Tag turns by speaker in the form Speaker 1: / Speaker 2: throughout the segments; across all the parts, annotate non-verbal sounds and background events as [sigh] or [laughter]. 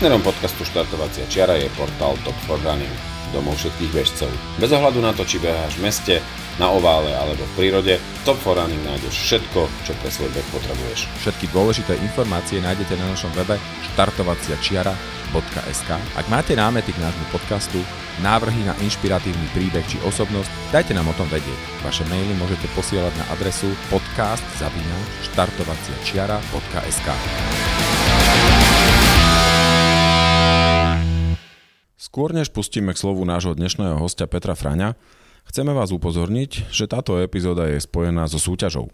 Speaker 1: Partnerom podcastu Štartovacia čiara je portál Top for Running, domov všetkých bežcov. Bez ohľadu na to, či beháš v meste, na ovále alebo v prírode, Top for Running nájdeš všetko, čo pre svoj beh potrebuješ.
Speaker 2: Všetky dôležité informácie nájdete na našom webe štartovaciačiara.sk Ak máte námety k nášmu podcastu, návrhy na inšpiratívny príbeh či osobnosť, dajte nám o tom vedieť. Vaše maily môžete posielať na adresu podcast.štartovaciačiara.sk Skôr než pustíme k slovu nášho dnešného hostia Petra Fraňa, chceme vás upozorniť, že táto epizóda je spojená so súťažou.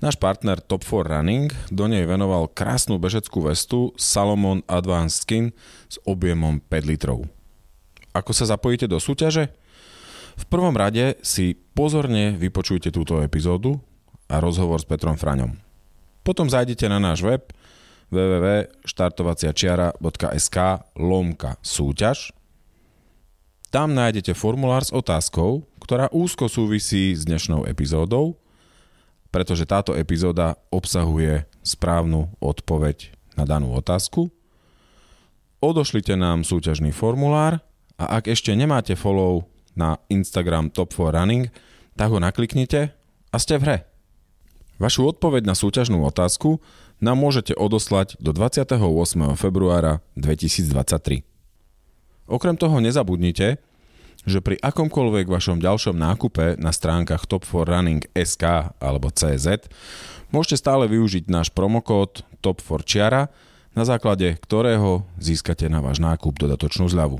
Speaker 2: Náš partner Top 4 Running do nej venoval krásnu bežeckú vestu Salomon Advanced Skin s objemom 5 litrov. Ako sa zapojíte do súťaže? V prvom rade si pozorne vypočujte túto epizódu a rozhovor s Petrom Fraňom. Potom zajdete na náš web – www.štartovaciačiara.sk lomka súťaž. Tam nájdete formulár s otázkou, ktorá úzko súvisí s dnešnou epizódou, pretože táto epizóda obsahuje správnu odpoveď na danú otázku. Odošlite nám súťažný formulár a ak ešte nemáte follow na Instagram Top4 Running, tak ho nakliknite a ste v hre. Vašu odpoveď na súťažnú otázku nám môžete odoslať do 28. februára 2023. Okrem toho nezabudnite, že pri akomkoľvek vašom ďalšom nákupe na stránkach Top4Running.sk alebo CZ môžete stále využiť náš promokód Top4Čiara, na základe ktorého získate na váš nákup dodatočnú zľavu.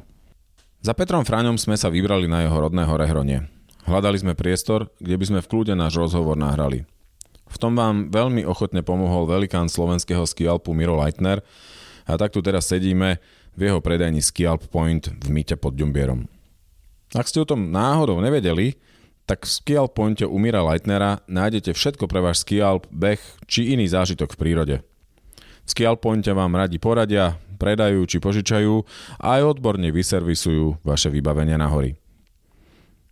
Speaker 2: Za Petrom Fráňom sme sa vybrali na jeho rodného rehronie. Hľadali sme priestor, kde by sme v kľude náš rozhovor nahrali. V tom vám veľmi ochotne pomohol velikán slovenského skialpu Miro Leitner a tak tu teraz sedíme v jeho predajni Skialp Point v Mite pod Ďumbierom. Ak ste o tom náhodou nevedeli, tak v Skialp Pointe u Mira Leitnera nájdete všetko pre váš skialp, beh či iný zážitok v prírode. V Skialp Pointe vám radi poradia, predajú či požičajú a aj odborne vyservisujú vaše vybavenie na hory.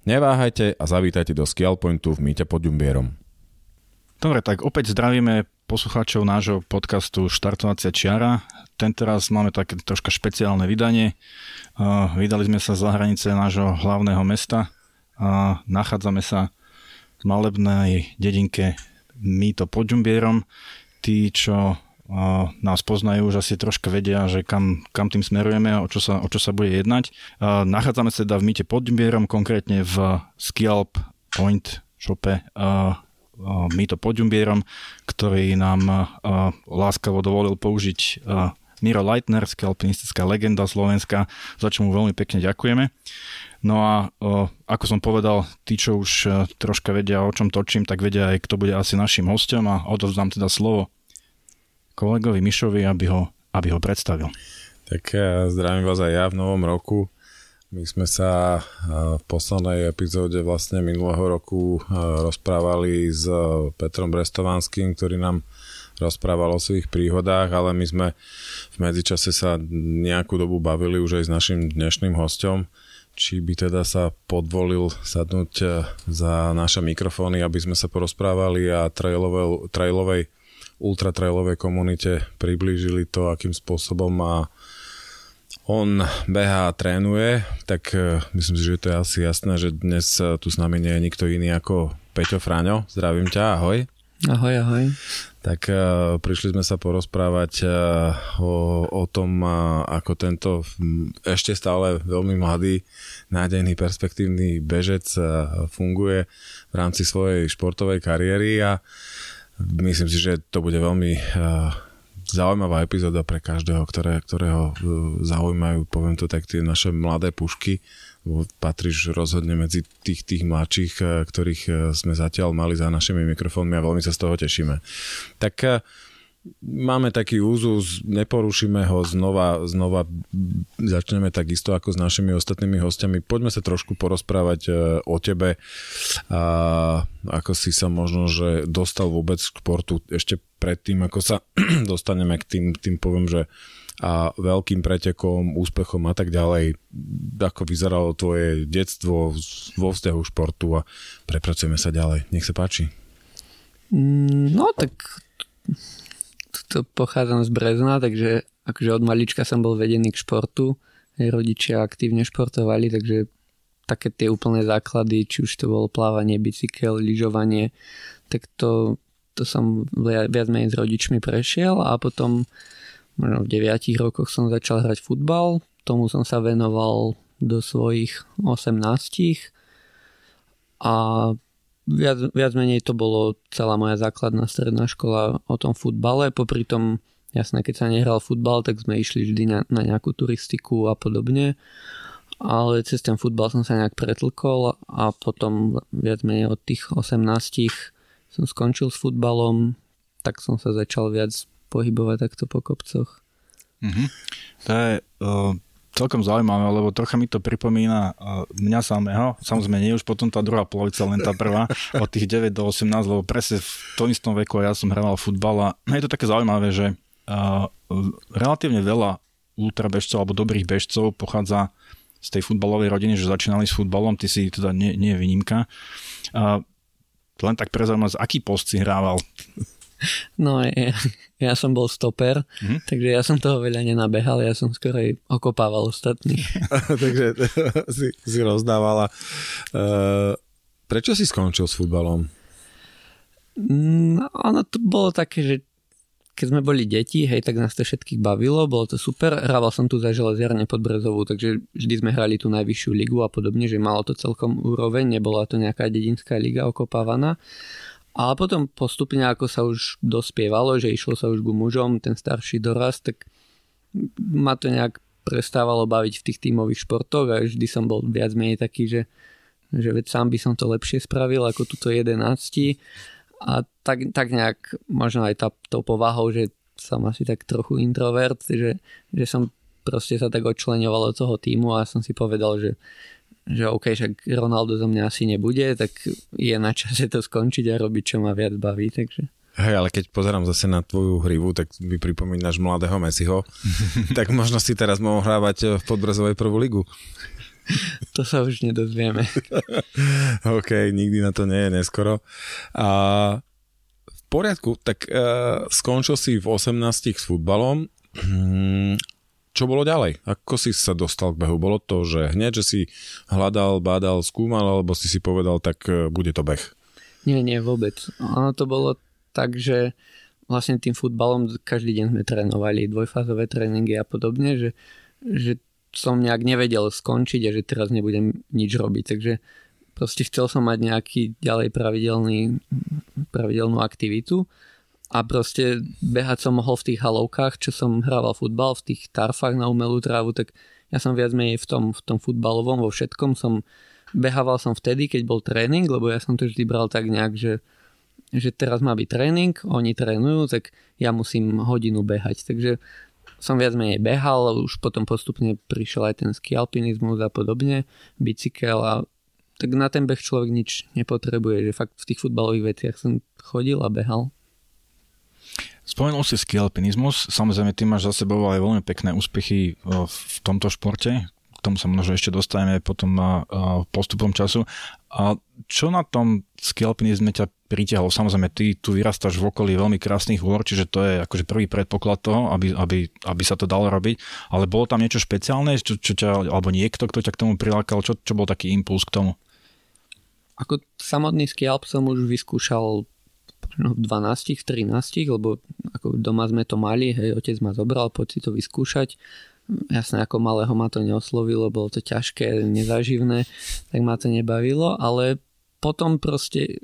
Speaker 2: Neváhajte a zavítajte do Skialp Pointu v Mite pod Ďumbierom.
Speaker 3: Dobre, tak opäť zdravíme poslucháčov nášho podcastu Štartovacia čiara. Tentoraz máme také troška špeciálne vydanie. Vydali sme sa za hranice nášho hlavného mesta a nachádzame sa v malebnej dedinke Mýto pod Ďumbierom. Tí, čo nás poznajú, už asi troška vedia, že kam, kam tým smerujeme a o čo sa, o čo sa bude jednať. Nachádzame sa teda v Mýte pod Ďumbierom, konkrétne v Skialp Point shope Mýto Podžumbierom, ktorý nám láskavo dovolil použiť Miro Leitner, alpinistická legenda Slovenska, za čo mu veľmi pekne ďakujeme. No a ako som povedal, tí, čo už o, troška vedia, o čom točím, tak vedia aj, kto bude asi našim hostom a odovzdám teda slovo kolegovi Mišovi, aby ho, aby ho predstavil.
Speaker 4: Tak zdravím vás aj ja v novom roku. My sme sa v poslednej epizóde vlastne minulého roku rozprávali s Petrom Brestovanským, ktorý nám rozprával o svojich príhodách, ale my sme v medzičase sa nejakú dobu bavili už aj s našim dnešným hostom, či by teda sa podvolil sadnúť za naše mikrofóny, aby sme sa porozprávali a trailovej, trailovej ultratrailovej komunite priblížili to, akým spôsobom má on beha a trénuje, tak e, myslím si, že to je asi jasné, že dnes e, tu s nami nie je nikto iný ako Peťo Fráňo. Zdravím ťa, ahoj.
Speaker 5: Ahoj, ahoj.
Speaker 4: Tak uh, prišli sme sa porozprávať uh, o, o tom, uh, ako tento ešte stále veľmi mladý, nádejný, perspektívny bežec funguje v rámci svojej športovej kariéry a myslím si, že to bude veľmi zaujímavá epizóda pre každého, ktoré, ktorého e, zaujímajú, poviem to tak, tie naše mladé pušky. Patríš rozhodne medzi tých, tých mladších, e, ktorých e, sme zatiaľ mali za našimi mikrofónmi a veľmi sa z toho tešíme. Tak máme taký úzus, neporušíme ho, znova, znova začneme takisto ako s našimi ostatnými hostiami. Poďme sa trošku porozprávať e, o tebe a ako si sa možno, že dostal vôbec k športu ešte predtým, ako sa [clears throat] dostaneme k tým, tým poviem, že a veľkým pretekom, úspechom a tak ďalej. Ako vyzeralo tvoje detstvo vo vzťahu športu a prepracujeme sa ďalej. Nech sa páči.
Speaker 5: Mm, no tak to pochádzam z Brezna, takže akože od malička som bol vedený k športu, rodičia aktívne športovali, takže také tie úplné základy, či už to bolo plávanie, bicykel, lyžovanie, tak to, to som viac menej s rodičmi prešiel a potom možno v 9 rokoch som začal hrať futbal, tomu som sa venoval do svojich 18 a viac, viac menej to bolo celá moja základná stredná škola o tom futbale, popri tom jasné, keď sa nehral futbal, tak sme išli vždy na, na nejakú turistiku a podobne ale cez ten futbal som sa nejak pretlkol a potom viac menej od tých 18 som skončil s futbalom, tak som sa začal viac pohybovať takto po kopcoch.
Speaker 3: Mm-hmm. To je uh, celkom zaujímavé, lebo trocha mi to pripomína uh, mňa samého. Samozrejme, nie už potom tá druhá polovica, len tá prvá, od tých 9 do 18, lebo presne v tom istom veku ja som hral futbal a je to také zaujímavé, že uh, relatívne veľa ultrabežcov alebo dobrých bežcov pochádza z tej futbalovej rodiny, že začínali s futbalom, ty si teda nie, nie je výnimka. Len tak pre zaujímavosť, aký post si hrával?
Speaker 5: No ja, ja som bol stoper, mm-hmm. takže ja som toho veľa nenabehal, ja som skoro okopával ostatných. [laughs]
Speaker 4: takže [laughs] si, si rozdávala. Uh, prečo si skončil s futbalom?
Speaker 5: No, ono to bolo také, že keď sme boli deti, hej, tak nás to všetkých bavilo, bolo to super. Hrával som tu za železiarne pod Brezovú, takže vždy sme hrali tú najvyššiu ligu a podobne, že malo to celkom úroveň, nebola to nejaká dedinská liga okopávaná. A potom postupne, ako sa už dospievalo, že išlo sa už ku mužom, ten starší dorast, tak ma to nejak prestávalo baviť v tých tímových športoch a vždy som bol viac menej taký, že, že veď sám by som to lepšie spravil ako túto jedenácti. A tak, tak nejak možno aj tá, tou povahou, že som asi tak trochu introvert, že, že som proste sa tak odčlenoval od toho týmu a som si povedal, že, že OK, však Ronaldo zo mňa asi nebude, tak je na čase to skončiť a robiť, čo ma viac baví, takže...
Speaker 4: Hej, ale keď pozerám zase na tvoju hrivu, tak mi pripomínaš mladého Messiho, [laughs] tak možno si teraz mohol hrávať v Podbrzovej prvú ligu. [laughs]
Speaker 5: to sa už nedozvieme. [laughs]
Speaker 4: OK, nikdy na to nie je neskoro. A v poriadku, tak uh, skončil si v 18 s futbalom. Čo bolo ďalej? Ako si sa dostal k behu? Bolo to, že hneď, že si hľadal, bádal, skúmal, alebo si si povedal, tak uh, bude to beh?
Speaker 5: Nie, nie, vôbec. Ono to bolo tak, že vlastne tým futbalom každý deň sme trénovali dvojfázové tréningy a podobne, že, že som nejak nevedel skončiť a že teraz nebudem nič robiť. Takže proste chcel som mať nejaký ďalej pravidelný, pravidelnú aktivitu a proste behať som mohol v tých halovkách, čo som hrával futbal, v tých tarfách na umelú trávu, tak ja som viac menej v tom, v tom futbalovom, vo všetkom som behával som vtedy, keď bol tréning, lebo ja som to vždy bral tak nejak, že, že teraz má byť tréning, oni trénujú, tak ja musím hodinu behať. Takže som viac menej behal, už potom postupne prišiel aj ten skialpinizmus a podobne, bicykel a tak na ten beh človek nič nepotrebuje, že fakt v tých futbalových veciach som chodil a behal.
Speaker 3: Spomenul si skialpinizmus, samozrejme ty máš za sebou aj veľmi pekné úspechy v tomto športe, k tomu sa možno ešte dostaneme potom na postupom času. A čo na tom skialpinizme ťa pritiahol? Samozrejme, ty tu vyrastáš v okolí veľmi krásnych hôr, čiže to je akože prvý predpoklad toho, aby, aby, aby sa to dalo robiť. Ale bolo tam niečo špeciálne, čo, čo ťa, alebo niekto, kto ťa k tomu prilákal? Čo, čo bol taký impuls k tomu?
Speaker 5: Ako samotný skialp som už vyskúšal no, v 12, v 13, lebo ako doma sme to mali, hej, otec ma zobral, poď si to vyskúšať jasne ako malého ma to neoslovilo, bolo to ťažké, nezaživné, tak ma to nebavilo, ale potom proste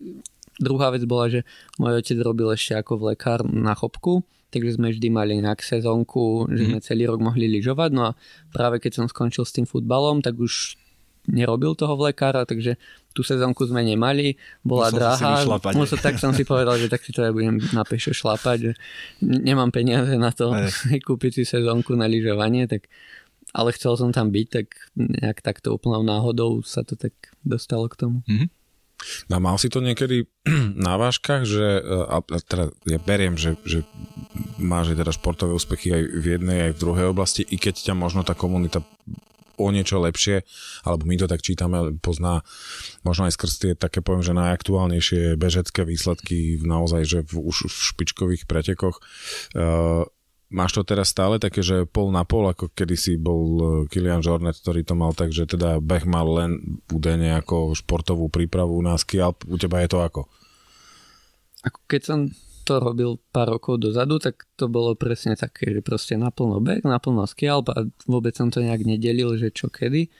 Speaker 5: druhá vec bola, že môj otec robil ešte ako v lekár na chopku, takže sme vždy mali nejak sezónku, že sme mhm. celý rok mohli lyžovať, no a práve keď som skončil s tým futbalom, tak už nerobil toho v lekára, takže tú sezónku sme nemali, bola Musel drahá. Musel, tak som si povedal, že tak si to ja budem na pešo šlapať, že nemám peniaze na to [laughs] kúpiť si sezónku na lyžovanie, tak ale chcel som tam byť, tak nejak takto úplnou náhodou sa to tak dostalo k tomu. Mm-hmm.
Speaker 4: No mal si to niekedy [clears throat] na váškach, že a teda ja beriem, že, že máš teda športové úspechy aj v jednej, aj v druhej oblasti, i keď ťa možno tá komunita o niečo lepšie, alebo my to tak čítame, pozná možno aj skrz tie také poviem, že najaktuálnejšie bežecké výsledky naozaj, že v, už v špičkových pretekoch. Uh, máš to teraz stále také, že pol na pol, ako kedysi bol e, Kilian Jornet, ktorý to mal tak, že teda beh mal len údajne ako športovú prípravu na ski, u teba je to ako?
Speaker 5: Ako keď som to robil pár rokov dozadu, tak to bolo presne také, že proste naplno beh, naplno skialp a vôbec som to nejak nedelil, že čo kedy.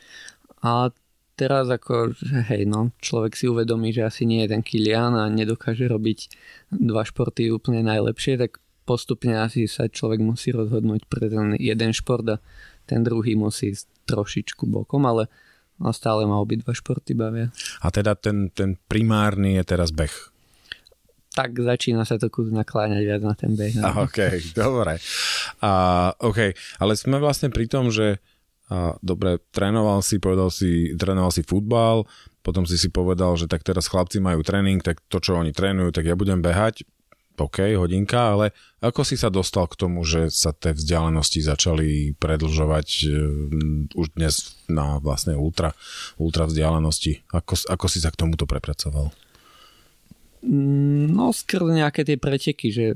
Speaker 5: A teraz ako, že hej no, človek si uvedomí, že asi nie je ten Kilian a nedokáže robiť dva športy úplne najlepšie, tak postupne asi sa človek musí rozhodnúť pre ten jeden šport a ten druhý musí ísť trošičku bokom, ale stále ma obidva športy bavia.
Speaker 4: A teda ten, ten primárny je teraz beh
Speaker 5: tak začína sa to kus nakláňať viac na ten beh.
Speaker 4: No. OK, dobre. A, OK, ale sme vlastne pri tom, že a, dobre, trénoval si, povedal si, trénoval si futbal, potom si si povedal, že tak teraz chlapci majú tréning, tak to, čo oni trénujú, tak ja budem behať. OK, hodinka, ale ako si sa dostal k tomu, že sa tie vzdialenosti začali predlžovať um, už dnes na vlastne ultra, ultra vzdialenosti? Ako, ako si sa k tomuto prepracoval?
Speaker 5: No skrz nejaké tie preteky, že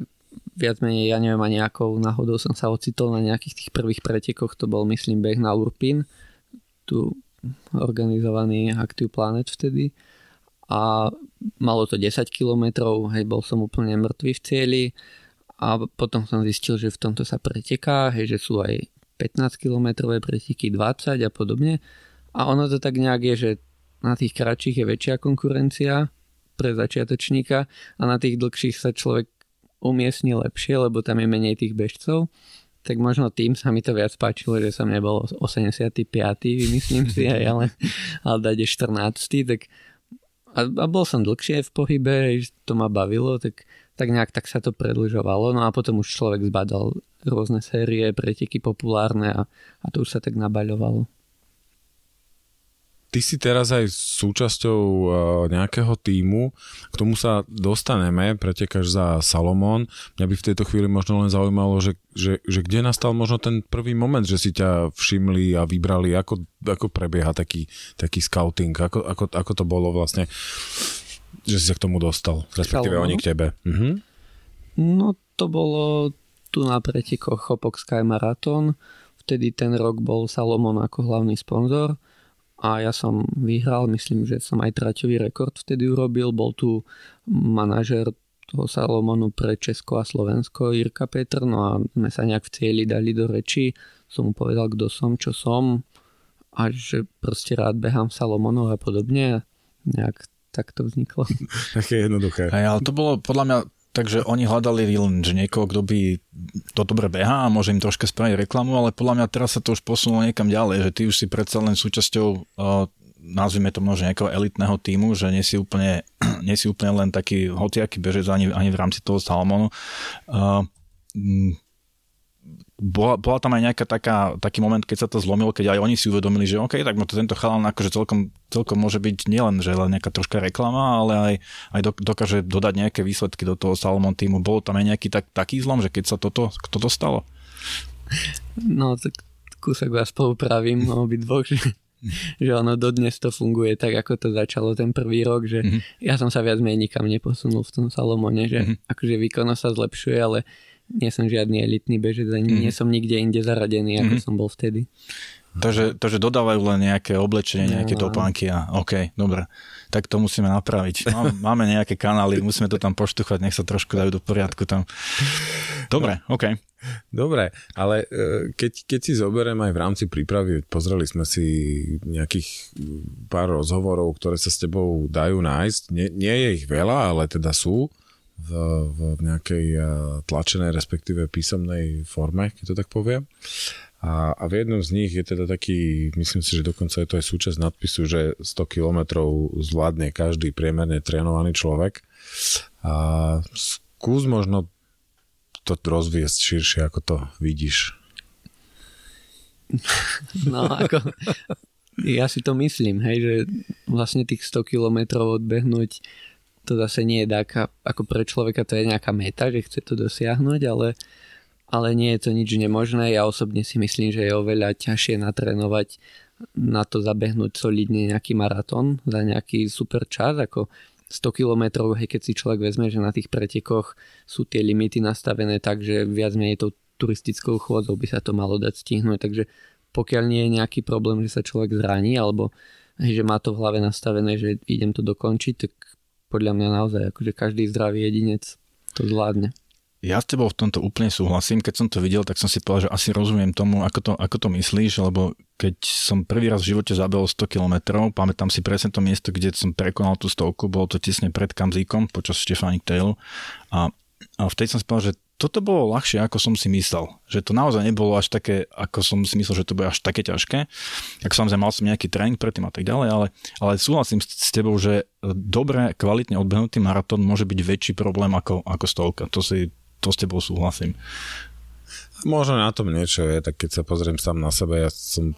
Speaker 5: viac menej, ja neviem, ani nejakou náhodou som sa ocitol na nejakých tých prvých pretekoch, to bol myslím beh na Urpin, tu organizovaný Active Planet vtedy. A malo to 10 km, hej, bol som úplne mŕtvý v cieli. A potom som zistil, že v tomto sa preteká, hej, že sú aj 15 km preteky, 20 a podobne. A ono to tak nejak je, že na tých kratších je väčšia konkurencia pre začiatočníka a na tých dlhších sa človek umiestni lepšie, lebo tam je menej tých bežcov tak možno tým sa mi to viac páčilo, že som nebol 85. vymyslím si aj, ale, ale dať je 14. Tak, a, a bol som dlhšie v pohybe, to ma bavilo, tak, tak nejak tak sa to predlžovalo. No a potom už človek zbadal rôzne série, preteky populárne a, a to už sa tak nabaľovalo.
Speaker 4: Ty si teraz aj súčasťou uh, nejakého týmu, k tomu sa dostaneme, pretekáš za Salomón. Mňa by v tejto chvíli možno len zaujímalo, že, že, že kde nastal možno ten prvý moment, že si ťa všimli a vybrali, ako, ako prebieha taký, taký scouting, ako, ako, ako to bolo vlastne, že si sa k tomu dostal, respektíve Salomón? oni k tebe. Mhm.
Speaker 5: No to bolo tu na pretekoch Chopok Sky Marathon, vtedy ten rok bol Salomon ako hlavný sponzor a ja som vyhral, myslím, že som aj traťový rekord vtedy urobil, bol tu manažer toho Salomonu pre Česko a Slovensko, Jirka Petr, no a sme sa nejak v cieli dali do reči, som mu povedal, kto som, čo som. A že proste rád behám Salomonu a podobne. Nejak tak to vzniklo. [laughs]
Speaker 4: Také jednoduché.
Speaker 3: Aj, ale to bolo podľa mňa Takže oni hľadali len, že niekoho, kto by to dobre behá a môže im troška spraviť reklamu, ale podľa mňa teraz sa to už posunulo niekam ďalej, že ty už si predsa len súčasťou uh, nazvime to možno nejakého elitného týmu, že nie si úplne, [clears throat] nie si úplne len taký hotiaký bežec ani, ani v rámci toho Salomonu. Uh, bola, bola tam aj nejaká taká, taký moment, keď sa to zlomilo, keď aj oni si uvedomili, že OK, tak to tento chalan akože celkom, celkom môže byť nielen, že len nejaká troška reklama, ale aj, aj dokáže dodať nejaké výsledky do toho Salomon týmu. Bolo tam aj nejaký tak, taký zlom, že keď sa toto, toto stalo?
Speaker 5: No, tak kúsok vás poupravím [laughs] obidvoch, že, že ono dodnes to funguje tak, ako to začalo ten prvý rok, že mm-hmm. ja som sa viac menej nikam neposunul v tom Salomone, že mm-hmm. akože výkonnosť sa zlepšuje, ale nie som žiadny elitný bežec, ani mm. nie som nikde inde zaradený, ako mm. som bol vtedy.
Speaker 3: Takže, takže dodávajú len nejaké oblečenie, nejaké no, topánky a OK, dobre. Tak to musíme napraviť. [laughs] Máme nejaké kanály, musíme to tam poštuchať, nech sa trošku dajú do poriadku tam. Dobre, no. OK.
Speaker 4: Dobre, ale e, keď, keď si zoberiem aj v rámci prípravy, pozreli sme si nejakých pár rozhovorov, ktoré sa s tebou dajú nájsť. Nie, nie je ich veľa, ale teda sú v, v nejakej eh, tlačenej, respektíve písomnej forme, keď to tak poviem. A, a v jednom z nich je teda taký, myslím si, že dokonca je to aj súčasť nadpisu, že 100 km zvládne každý priemerne trénovaný človek. A skús možno to rozviesť širšie, ako to vidíš. [laughs]
Speaker 5: No, ako, ja si to myslím, hej, že vlastne tých 100 kilometrov odbehnúť to zase nie je taká, ako pre človeka to je nejaká meta, že chce to dosiahnuť, ale, ale nie je to nič nemožné. Ja osobne si myslím, že je oveľa ťažšie natrénovať na to zabehnúť solidne nejaký maratón za nejaký super čas, ako 100 km, hej, keď si človek vezme, že na tých pretekoch sú tie limity nastavené tak, že viac menej tou turistickou chôdzou by sa to malo dať stihnúť, takže pokiaľ nie je nejaký problém, že sa človek zraní alebo že má to v hlave nastavené, že idem to dokončiť, tak podľa mňa naozaj akože každý zdravý jedinec to zvládne.
Speaker 3: Ja s tebou v tomto úplne súhlasím. Keď som to videl, tak som si povedal, že asi rozumiem tomu, ako to, ako to myslíš, lebo keď som prvý raz v živote zabehol 100 km, pamätám si presne to miesto, kde som prekonal tú stovku, bolo to tesne pred Kamzíkom počas Stefánik Tailu a, a vtedy som si povedal, že toto bolo ľahšie, ako som si myslel. Že to naozaj nebolo až také, ako som si myslel, že to bude až také ťažké. Tak samozrejme mal som nejaký tréning predtým a tak ďalej, ale, ale súhlasím s tebou, že dobre, kvalitne odbehnutý maratón môže byť väčší problém ako, ako stovka. To, si, to s tebou súhlasím.
Speaker 4: Možno na tom niečo je, tak keď sa pozriem sám na sebe, ja som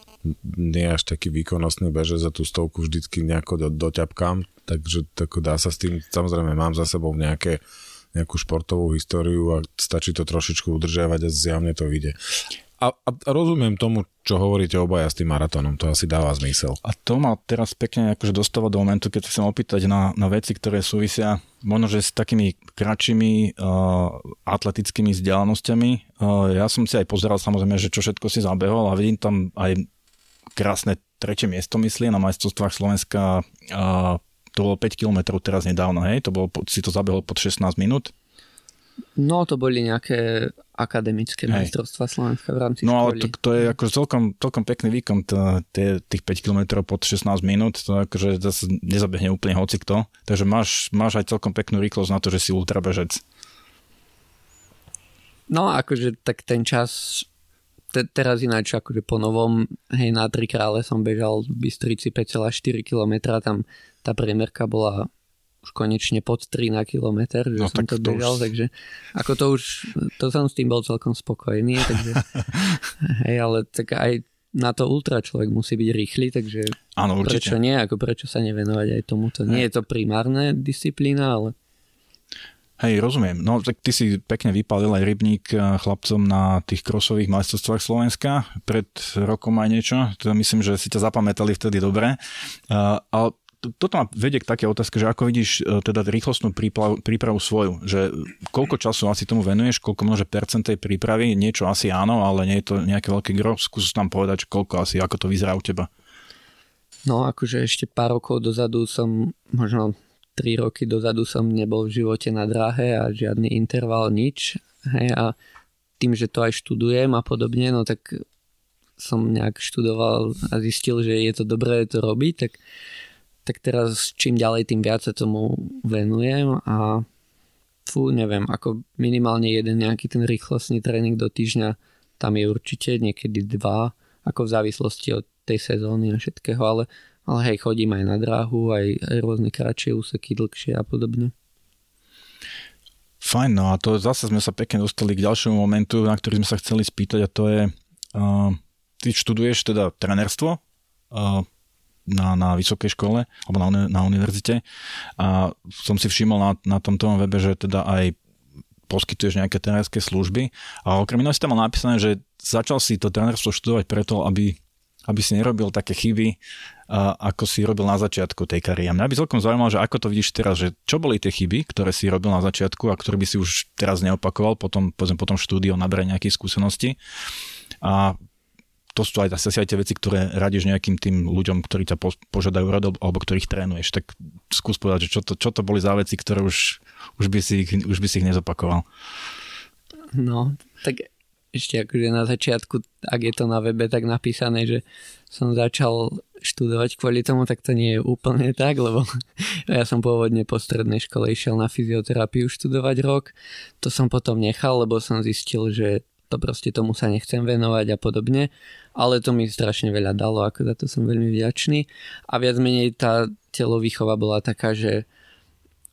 Speaker 4: nie až taký výkonnostný beže za tú stovku vždycky nejako do, doťapkám, takže tako dá sa s tým, samozrejme mám za sebou nejaké nejakú športovú históriu a stačí to trošičku udržiavať a zjavne to vyjde. A, a rozumiem tomu, čo hovoríte obaja s tým maratónom, to asi dáva zmysel.
Speaker 3: A to ma teraz pekne akože dostáva do momentu, keď sa chcem opýtať na, na veci, ktoré súvisia možno, že s takými kratšími uh, atletickými vzdialenosťami. Uh, ja som si aj pozeral samozrejme, že čo všetko si zabehol a vidím tam aj krásne tretie miesto, myslím, na majstrovstvách Slovenska uh, to bolo 5 km teraz nedávno, hej? To bolo, si to zabehol pod 16 minút?
Speaker 5: No, to boli nejaké akademické majstrovstvá Slovenska v rámci
Speaker 3: No
Speaker 5: školy.
Speaker 3: ale to, to je akože celkom, celkom pekný výkon, to, tie, tých 5 km pod 16 minút, to akože zase nezabehne úplne hoci kto, takže máš, máš aj celkom peknú rýchlosť na to, že si ultrabežec.
Speaker 5: No, akože tak ten čas te, teraz ináč akože po novom, hej, na tri krále som bežal v Bystrici 5,4 km, tam tá priemerka bola už konečne pod 3 na kilometr, že no, som to bežal, už... takže ako to už, to som s tým bol celkom spokojný, takže [laughs] hej, ale tak aj na to ultra človek musí byť rýchly, takže
Speaker 3: Áno,
Speaker 5: prečo nie, ako prečo sa nevenovať aj tomuto. Nie je to primárne disciplína, ale
Speaker 3: Hej, rozumiem. No tak ty si pekne vypalil aj rybník eh, chlapcom na tých krosových majstrovstvách Slovenska pred rokom aj niečo. To myslím, že si ťa zapamätali vtedy dobre. Uh, ale toto ma vedie k také otázke, že ako vidíš eh, teda rýchlostnú prípravu, prípravu svoju, že koľko času asi tomu venuješ, koľko môže percent tej prípravy, niečo asi áno, ale nie je to nejaké veľké gro, skús tam povedať, koľko asi, ako to vyzerá u teba.
Speaker 5: No akože ešte pár rokov dozadu som možno 3 roky dozadu som nebol v živote na dráhe a žiadny interval, nič. Hej, a tým, že to aj študujem a podobne, no tak som nejak študoval a zistil, že je to dobré to robiť, tak, tak teraz čím ďalej, tým viac sa tomu venujem a fú, neviem, ako minimálne jeden nejaký ten rýchlostný tréning do týždňa, tam je určite niekedy dva, ako v závislosti od tej sezóny a všetkého, ale ale hej, chodím aj na dráhu, aj, aj rôzne kratšie úseky, dlhšie a podobne.
Speaker 3: Fajn, no a to zase sme sa pekne dostali k ďalšiemu momentu, na ktorý sme sa chceli spýtať a to je, uh, ty študuješ teda trenerstvo uh, na, na vysokej škole alebo na, na univerzite a som si všimol na, na tomto webe, že teda aj poskytuješ nejaké trenerské služby a okrem iného si tam mal napísané, že začal si to trenerstvo študovať preto, aby aby si nerobil také chyby, ako si robil na začiatku tej kariéry. Mňa by celkom zaujímalo, že ako to vidíš teraz, že čo boli tie chyby, ktoré si robil na začiatku a ktoré by si už teraz neopakoval, potom, povedzme, potom štúdio nabrať nejaké skúsenosti. A to sú aj, asi aj tie veci, ktoré radíš nejakým tým ľuďom, ktorí ťa požiadajú rado, alebo ktorých trénuješ. Tak skús povedať, že čo to, čo to boli za veci, ktoré už, už, by si, už by si ich nezopakoval.
Speaker 5: No, tak ešte akože na začiatku, ak je to na webe tak napísané, že som začal študovať kvôli tomu, tak to nie je úplne tak, lebo [laughs] ja som pôvodne po strednej škole išiel na fyzioterapiu študovať rok. To som potom nechal, lebo som zistil, že to proste tomu sa nechcem venovať a podobne, ale to mi strašne veľa dalo, ako za to som veľmi vďačný. A viac menej tá telovýchova bola taká, že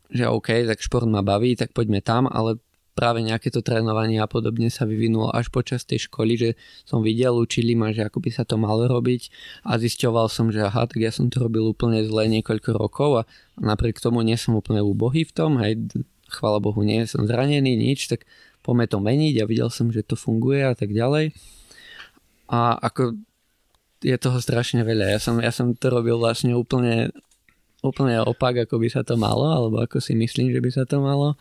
Speaker 5: že OK, tak šport ma baví, tak poďme tam, ale práve nejaké to trénovanie a podobne sa vyvinulo až počas tej školy, že som videl, učili ma, že ako by sa to malo robiť a zisťoval som, že aha, tak ja som to robil úplne zle niekoľko rokov a napriek tomu nie som úplne úbohý v tom, hej, chvala Bohu, nie som zranený, nič, tak poďme to meniť a videl som, že to funguje a tak ďalej. A ako je toho strašne veľa. Ja som, ja som to robil vlastne úplne, úplne opak, ako by sa to malo, alebo ako si myslím, že by sa to malo.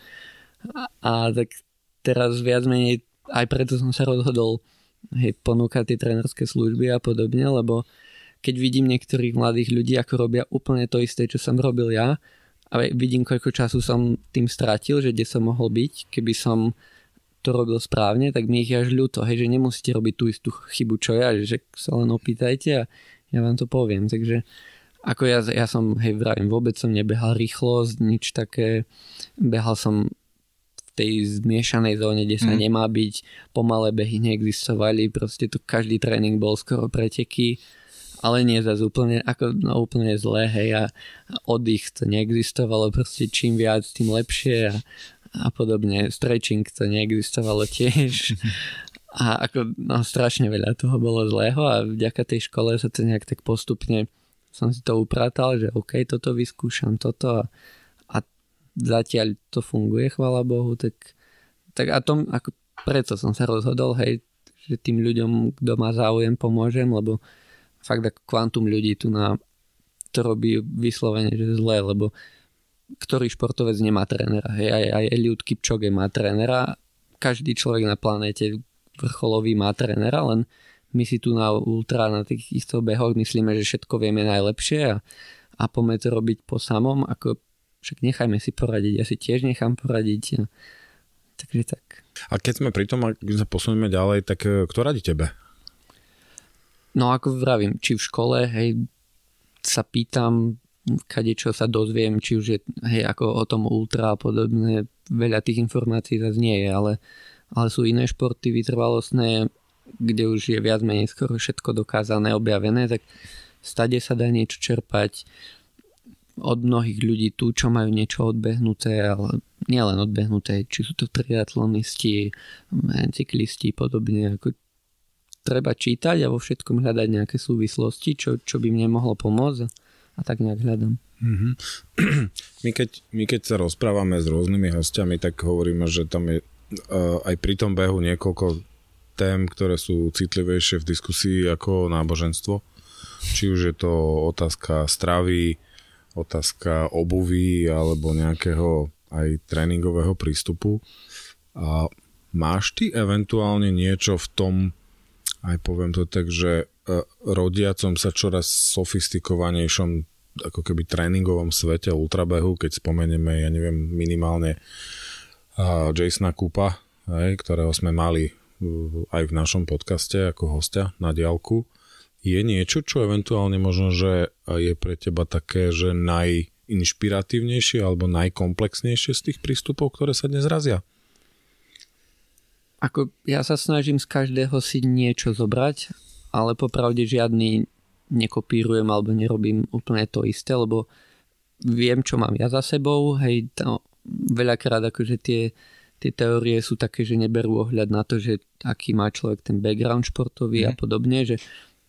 Speaker 5: A, a tak teraz viac menej aj preto som sa rozhodol hej, ponúkať tie trénerské služby a podobne, lebo keď vidím niektorých mladých ľudí, ako robia úplne to isté, čo som robil ja, a vidím, koľko času som tým stratil, že kde som mohol byť, keby som to robil správne, tak mi ich až ľúto, hej, že nemusíte robiť tú istú chybu, čo ja, že sa len opýtajte a ja vám to poviem. Takže ako ja, ja som, hej, vravím, vôbec som nebehal rýchlosť, nič také, behal som v tej zmiešanej zóne, kde sa mm. nemá byť, pomalé behy neexistovali, proste tu každý tréning bol skoro preteky, ale nie zase úplne, ako, no, úplne zlé, hej, a, a oddych to neexistovalo, proste čím viac, tým lepšie a, a podobne, stretching to neexistovalo tiež. A ako, no, strašne veľa toho bolo zlého a vďaka tej škole sa to nejak tak postupne som si to upratal, že OK, toto vyskúšam, toto a, a zatiaľ to funguje, chvála Bohu, tak, tak a tom, ako preto som sa rozhodol, hej, že tým ľuďom, kto má záujem, pomôžem, lebo fakt ako kvantum ľudí tu na to robí vyslovene, že zle, lebo ktorý športovec nemá trénera. Hej, aj, aj Eliud Kipchoge má trénera, každý človek na planéte vrcholový má trénera, len my si tu na ultra, na týchto behoch myslíme, že všetko vieme najlepšie a, a poďme to robiť po samom, ako však nechajme si poradiť, ja si tiež nechám poradiť. Takže tak.
Speaker 4: A keď sme pri tom, ak sa posunieme ďalej, tak eh, kto radí tebe?
Speaker 5: No ako vravím, či v škole, hej, sa pýtam, kade čo sa dozviem, či už je, hej, ako o tom ultra a podobne, veľa tých informácií zase nie je, ale, ale sú iné športy vytrvalostné, kde už je viac menej skoro všetko dokázané, objavené, tak stade sa dá niečo čerpať. Od mnohých ľudí tu, čo majú niečo odbehnuté, ale nielen odbehnuté, či sú to triatlonisti, cyklisti podobne, ako treba čítať a vo všetkom hľadať nejaké súvislosti, čo, čo by mne mohlo pomôcť a tak nejak hľadám. Mm-hmm. [clears throat]
Speaker 4: My, keď, my keď sa rozprávame s rôznymi hostiami, tak hovoríme, že tam je uh, aj pri tom behu niekoľko tém, ktoré sú citlivejšie v diskusii ako náboženstvo. Či už je to otázka stravy, otázka obuvy alebo nejakého aj tréningového prístupu. A máš ty eventuálne niečo v tom aj poviem to tak, že e, rodiacom sa čoraz sofistikovanejšom ako keby tréningovom svete ultrabehu, keď spomenieme, ja neviem, minimálne Jasona Kupa, hej, ktorého sme mali aj v našom podcaste ako hostia na diálku, je niečo, čo eventuálne možno, že je pre teba také, že najinšpiratívnejšie alebo najkomplexnejšie z tých prístupov, ktoré sa dnes razia?
Speaker 5: Ako ja sa snažím z každého si niečo zobrať, ale popravde žiadny nekopírujem alebo nerobím úplne to isté, lebo viem, čo mám ja za sebou, hej, to, veľakrát akože tie, tie teórie sú také, že neberú ohľad na to, že aký má človek ten background športový mm. a mhm. podobne, že,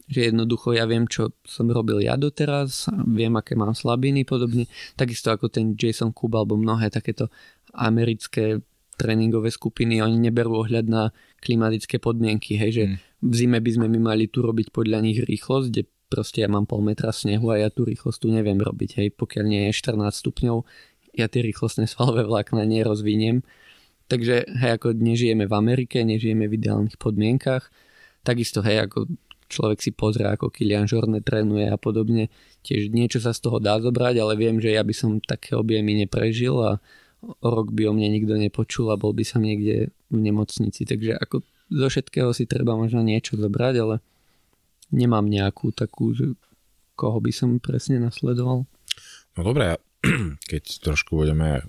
Speaker 5: že jednoducho ja viem, čo som robil ja doteraz, viem, aké mám slabiny podobne, takisto ako ten Jason Kuba alebo mnohé takéto americké tréningové skupiny, oni neberú ohľad na klimatické podmienky, hej, že mm. v zime by sme my mali tu robiť podľa nich rýchlosť, kde proste ja mám pol metra snehu a ja tú rýchlosť tu neviem robiť, hej, pokiaľ nie je 14 stupňov, ja tie rýchlostné [laughs] svalové vlákna nerozviniem. Takže hej, ako nežijeme v Amerike, nežijeme v ideálnych podmienkach, takisto hej, ako človek si pozrie, ako Kilian Žorne trénuje a podobne, tiež niečo sa z toho dá zobrať, ale viem, že ja by som také objemy neprežil a rok by o mne nikto nepočul a bol by som niekde v nemocnici. Takže ako zo všetkého si treba možno niečo zobrať, ale nemám nejakú takú, že koho by som presne nasledoval.
Speaker 4: No dobré, [clears throat] keď trošku budeme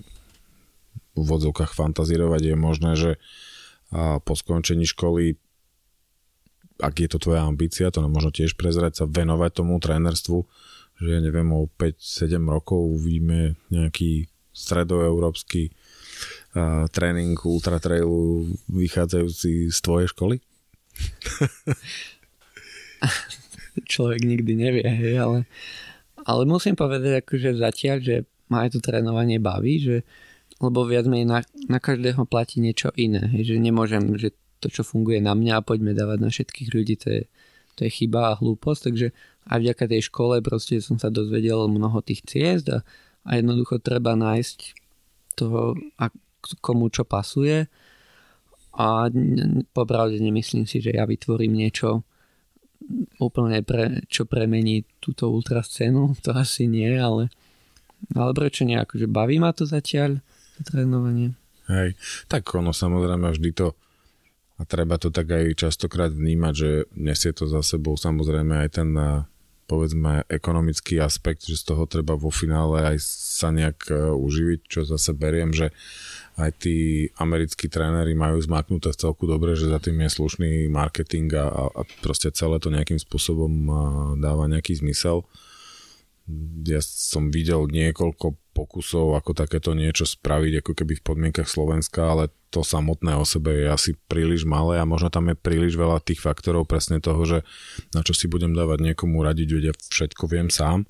Speaker 4: v vodzovkách fantazírovať, je možné, že po skončení školy ak je to tvoja ambícia, to možno tiež prezrať sa venovať tomu trénerstvu, že ja neviem, o 5-7 rokov uvidíme nejaký stredoeurópsky uh, tréning ultratrailu vychádzajúci z tvojej školy? [laughs]
Speaker 5: Človek nikdy nevie, hej, ale, ale musím povedať akože zatiaľ, že ma aj to trénovanie baví, že, lebo viac menej na, na každého platí niečo iné, hej, že nemôžem, že to, čo funguje na mňa, poďme dávať na všetkých ľudí, to je, to je chyba a hlúposť, takže aj vďaka tej škole proste som sa dozvedel mnoho tých ciest a, a jednoducho treba nájsť toho, komu čo pasuje. A popravde nemyslím si, že ja vytvorím niečo úplne, pre, čo premení túto ultra scénu. [laughs] To asi nie, ale, ale prečo nie? Akože baví ma to zatiaľ, to trénovanie.
Speaker 4: Hej, tak ono samozrejme vždy to a treba to tak aj častokrát vnímať, že nesie to za sebou samozrejme aj ten povedzme ekonomický aspekt, že z toho treba vo finále aj sa nejak e, uživiť, čo zase beriem, že aj tí americkí tréneri majú zmaknuté v celku dobre, že za tým je slušný marketing a, a proste celé to nejakým spôsobom dáva nejaký zmysel. Ja som videl niekoľko pokusov, ako takéto niečo spraviť, ako keby v podmienkach Slovenska, ale to samotné o sebe je asi príliš malé a možno tam je príliš veľa tých faktorov presne toho, že na čo si budem dávať niekomu radiť, vedia všetko viem sám.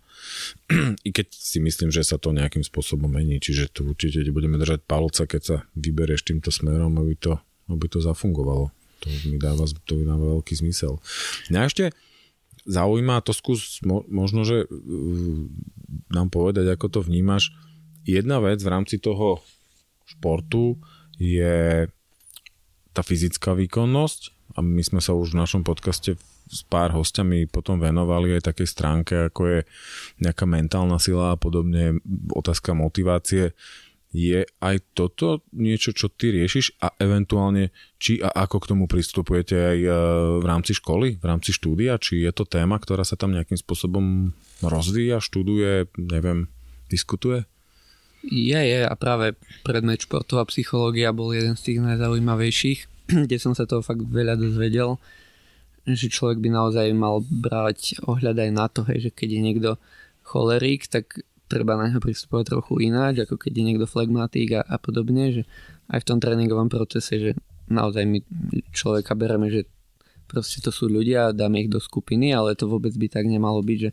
Speaker 4: I keď si myslím, že sa to nejakým spôsobom mení, čiže tu určite budeme držať palca, keď sa vyberieš týmto smerom, aby to, aby to zafungovalo. To mi dáva, to mi dáva veľký zmysel. Mňa ešte zaujíma, to skús možno, že uh, nám povedať, ako to vnímaš. Jedna vec v rámci toho športu je tá fyzická výkonnosť a my sme sa už v našom podcaste s pár hostiami potom venovali aj takej stránke, ako je nejaká mentálna sila a podobne, otázka motivácie. Je aj toto niečo, čo ty riešiš a eventuálne či a ako k tomu pristupujete aj e, v rámci školy, v rámci štúdia? Či je to téma, ktorá sa tam nejakým spôsobom rozvíja, študuje, neviem, diskutuje?
Speaker 5: Je, je a práve predmet športová psychológia bol jeden z tých najzaujímavejších, [clears throat] kde som sa toho fakt veľa dozvedel, že človek by naozaj mal brať ohľad aj na to, hej, že keď je niekto cholerik, tak treba na neho pristupovať trochu ináč, ako keď je niekto flegmatík a, a podobne, že aj v tom tréningovom procese, že naozaj my človeka bereme, že proste to sú ľudia, dáme ich do skupiny, ale to vôbec by tak nemalo byť, že,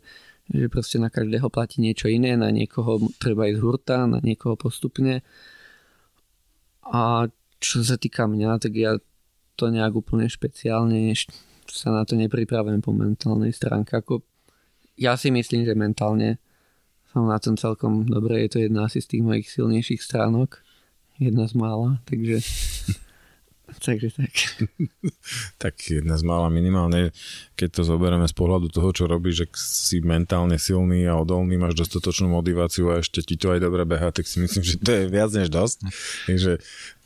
Speaker 5: že proste na každého platí niečo iné, na niekoho treba ísť hurta, na niekoho postupne. A čo sa týka mňa, tak ja to nejak úplne špeciálne sa na to nepripravujem po mentálnej stránke. Ako ja si myslím, že mentálne som na tom celkom dobre, je to jedna asi z tých mojich silnejších stránok, jedna z mála, takže [laughs] takže tak. [laughs]
Speaker 4: tak jedna z mála minimálne, keď to zoberieme z pohľadu toho, čo robíš, že si mentálne silný a odolný, máš dostatočnú motiváciu a ešte ti to aj dobre beha, tak si myslím, že to je viac než dosť. Takže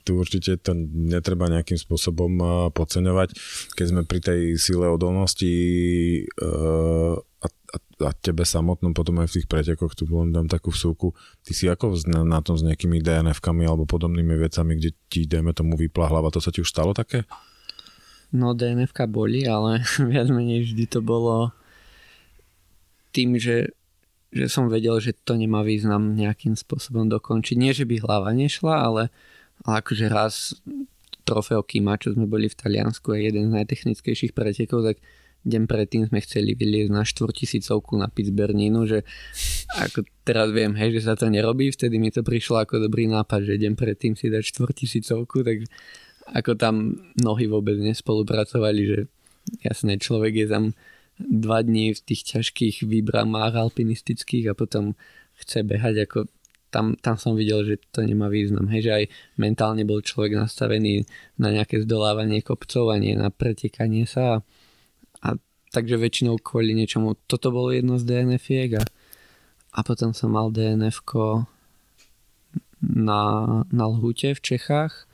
Speaker 4: tu určite to netreba nejakým spôsobom podceňovať. Keď sme pri tej sile odolnosti uh, a, a, a tebe samotnom potom aj v tých pretekoch, tu len dám takú vsúku, ty si ako na, na tom s nejakými DNF-kami alebo podobnými vecami, kde ti, dajme tomu, vypla hlava, to sa ti už stalo také?
Speaker 5: No DNF boli, ale [laughs] viac menej vždy to bolo tým, že, že som vedel, že to nemá význam nejakým spôsobom dokončiť. Nie, že by hlava nešla, ale ale akože raz trofeo Kima, čo sme boli v Taliansku a jeden z najtechnickejších pretekov, tak deň predtým sme chceli vyliezť na štvortisícovku na Pittsburghninu, že ako teraz viem, hej, že sa to nerobí, vtedy mi to prišlo ako dobrý nápad, že deň predtým si dať štvortisícovku, tak ako tam nohy vôbec nespolupracovali, že jasné, človek je tam dva dní v tých ťažkých výbramách alpinistických a potom chce behať ako tam, tam som videl, že to nemá význam. Hej, že aj mentálne bol človek nastavený na nejaké zdolávanie kopcov a nie na pretekanie sa. A takže väčšinou kvôli niečomu. Toto bolo jedno z dnf a, a potom som mal dnf na, na Lhute v Čechách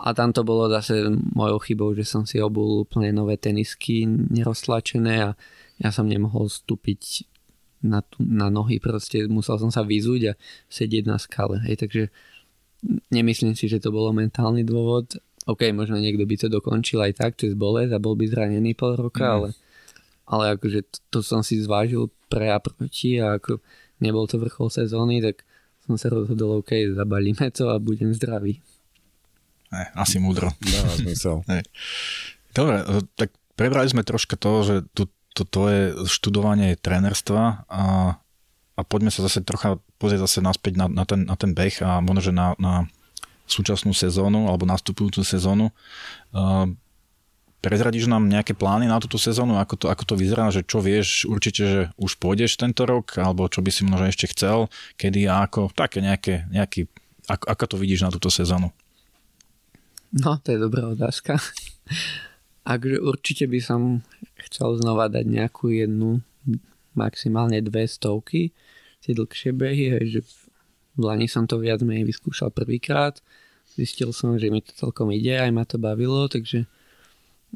Speaker 5: a tam to bolo zase mojou chybou, že som si obul úplne nové tenisky neroztlačené a ja som nemohol vstúpiť na, na nohy, proste musel som sa vyzúť a sedieť na skale. Hej, takže nemyslím si, že to bolo mentálny dôvod. OK, možno niekto by to dokončil aj tak, cez bolesť a bol by zranený pol roka, mm. ale, ale akože to, to som si zvážil pre a proti a ako nebol to vrchol sezóny, tak som sa rozhodol, OK, zabalíme to a budem zdravý.
Speaker 3: Ne, asi múdro.
Speaker 4: Dáva zmysel. [laughs]
Speaker 3: Dobre, tak prebrali sme troška toho, že tu to tvoje študovanie trénerstva a, a poďme sa zase trocha pozrieť zase naspäť na, na, ten, na ten beh a možno, že na, na súčasnú sezónu alebo nastupujúcu sezónu. Uh, prezradíš nám nejaké plány na túto sezónu, ako to, ako to vyzerá, že čo vieš? Určite, že už pôjdeš tento rok, alebo čo by si možno ešte chcel, kedy a ako, také nejaké, nejaký, ako, ako to vidíš na túto sezónu?
Speaker 5: No, to je dobrá otázka. [laughs] Akže určite by som chcel znova dať nejakú jednu, maximálne dve stovky, tie dlhšie behy, že v Lani som to viac menej vyskúšal prvýkrát, zistil som, že mi to celkom ide, aj ma to bavilo, takže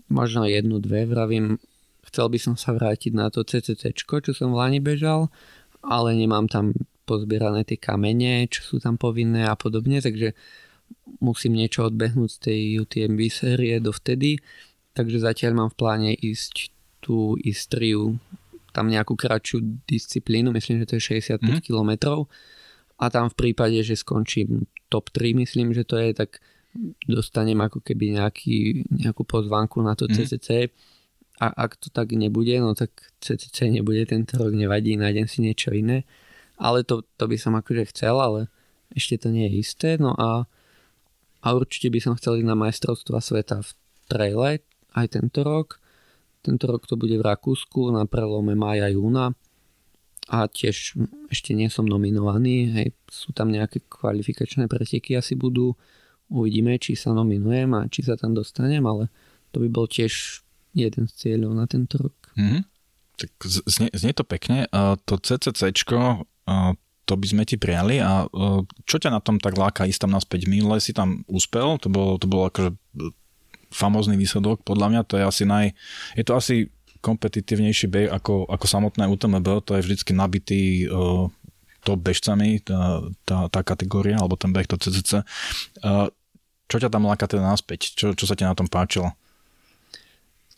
Speaker 5: možno jednu, dve, vravím, chcel by som sa vrátiť na to CCC, čo som v Lani bežal, ale nemám tam pozbierané tie kamene, čo sú tam povinné a podobne, takže musím niečo odbehnúť z tej UTMB série dovtedy, takže zatiaľ mám v pláne ísť tú Istriu, tam nejakú kratšiu disciplínu, myslím, že to je 65 mm. km a tam v prípade, že skončím top 3, myslím, že to je, tak dostanem ako keby nejaký, nejakú pozvánku na to mm. CCC a ak to tak nebude, no tak CCC nebude tento rok, nevadí, nájdem si niečo iné ale to, to by som akože chcel, ale ešte to nie je isté. No a, a určite by som chcel ísť na majstrovstva sveta v traile aj tento rok. Tento rok to bude v Rakúsku na prelome mája júna a tiež ešte nie som nominovaný, hej, sú tam nejaké kvalifikačné preteky asi budú, uvidíme, či sa nominujem a či sa tam dostanem, ale to by bol tiež jeden z cieľov na tento rok.
Speaker 3: Mm-hmm. Tak znie, znie to pekne. A to CCCčko, to by sme ti prijali a čo ťa na tom tak láka ísť tam naspäť? Minule si tam úspel, to bol, to bol akože famózny výsledok, podľa mňa to je asi naj... Je to asi kompetitívnejší beh ako, ako samotné UTMB, to je vždycky nabitý uh, top bežcami, tá, tá, tá kategória, alebo ten beh, to CCC. Uh, čo ťa tam láka teda naspäť? Čo, čo sa ti na tom páčilo?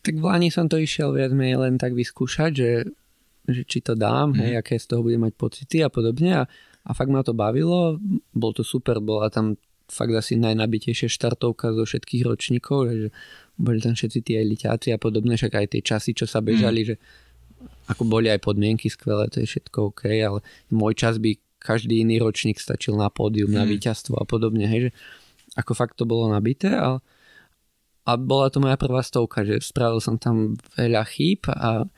Speaker 5: Tak v Lani som to išiel viac menej len tak vyskúšať, že že či to dám, mm. hej, aké z toho budem mať pocity a podobne a, a fakt ma to bavilo, bol to super, bola tam fakt asi najnabitejšia štartovka zo všetkých ročníkov, že boli tam všetci tí eliťáci a podobne, však aj tie časy, čo sa bežali, mm. že ako boli aj podmienky skvelé, to je všetko OK, ale môj čas by každý iný ročník stačil na pódium, mm. na víťazstvo a podobne, hej, že ako fakt to bolo nabité a, a bola to moja prvá stovka, že spravil som tam veľa chýb a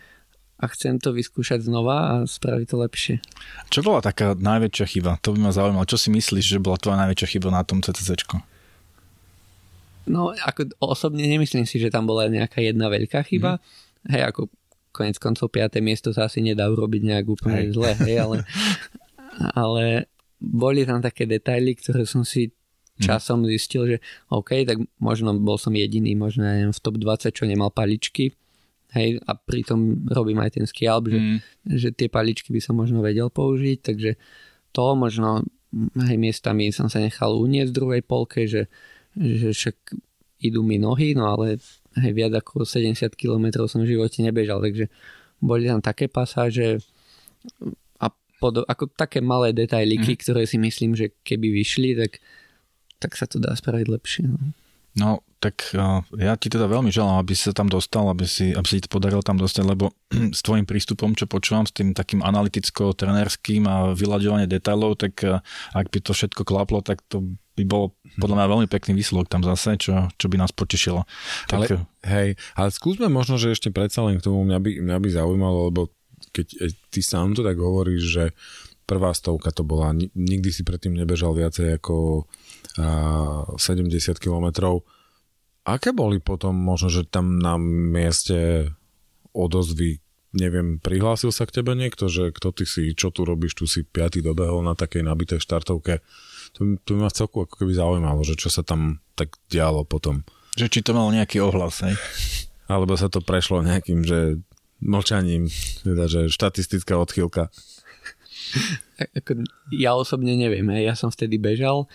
Speaker 5: a chcem to vyskúšať znova a spraviť to lepšie.
Speaker 3: Čo bola taká najväčšia chyba? To by ma zaujímalo. Čo si myslíš, že bola tvoja najväčšia chyba na tom CCC?
Speaker 5: No, ako osobne nemyslím si, že tam bola nejaká jedna veľká chyba. Mm. Hej, ako konec koncov 5. miesto sa asi nedá urobiť nejak úplne hej. zle, hej, ale, [laughs] ale boli tam také detaily, ktoré som si. Časom zistil, že OK, tak možno bol som jediný, možno ja neviem, v top 20, čo nemal paličky Hej, a pritom robím aj ten skialp, že, mm. že tie paličky by som možno vedel použiť, takže to možno hej, miestami som sa nechal uniesť v druhej polke, že, že však idú mi nohy, no ale hej, viac ako 70 km som v živote nebežal, takže boli tam také pasáže a pod, ako také malé detailiky, mm. ktoré si myslím, že keby vyšli, tak, tak sa to dá spraviť lepšie. No.
Speaker 3: No, tak uh, ja ti teda veľmi želám, aby si sa tam dostal, aby si, aby si ti podaril tam dostať, lebo [clears throat] s tvojim prístupom, čo počúvam, s tým takým analyticko-trenerským a vyľaďovanie detailov, tak uh, ak by to všetko klaplo, tak to by bol podľa mňa veľmi pekný výsledok tam zase, čo, čo by nás potešilo.
Speaker 4: Tak, ale, hej, ale skúsme možno, že ešte predsa len k tomu mňa by, mňa by zaujímalo, lebo keď ty sám to tak hovoríš, že prvá stovka to bola, nikdy si predtým nebežal viacej ako 70 km. Aké boli potom možno, že tam na mieste odozvy, neviem, prihlásil sa k tebe niekto, že kto ty si, čo tu robíš, tu si piatý dobehol na takej nabitej štartovke. To, to ma celku ako keby zaujímalo, že čo sa tam tak dialo potom.
Speaker 3: Že či to malo nejaký ohlas, hej?
Speaker 4: Alebo sa to prešlo nejakým, že mlčaním, teda, že štatistická odchýlka. [laughs]
Speaker 5: ja osobne neviem, hej. ja som vtedy bežal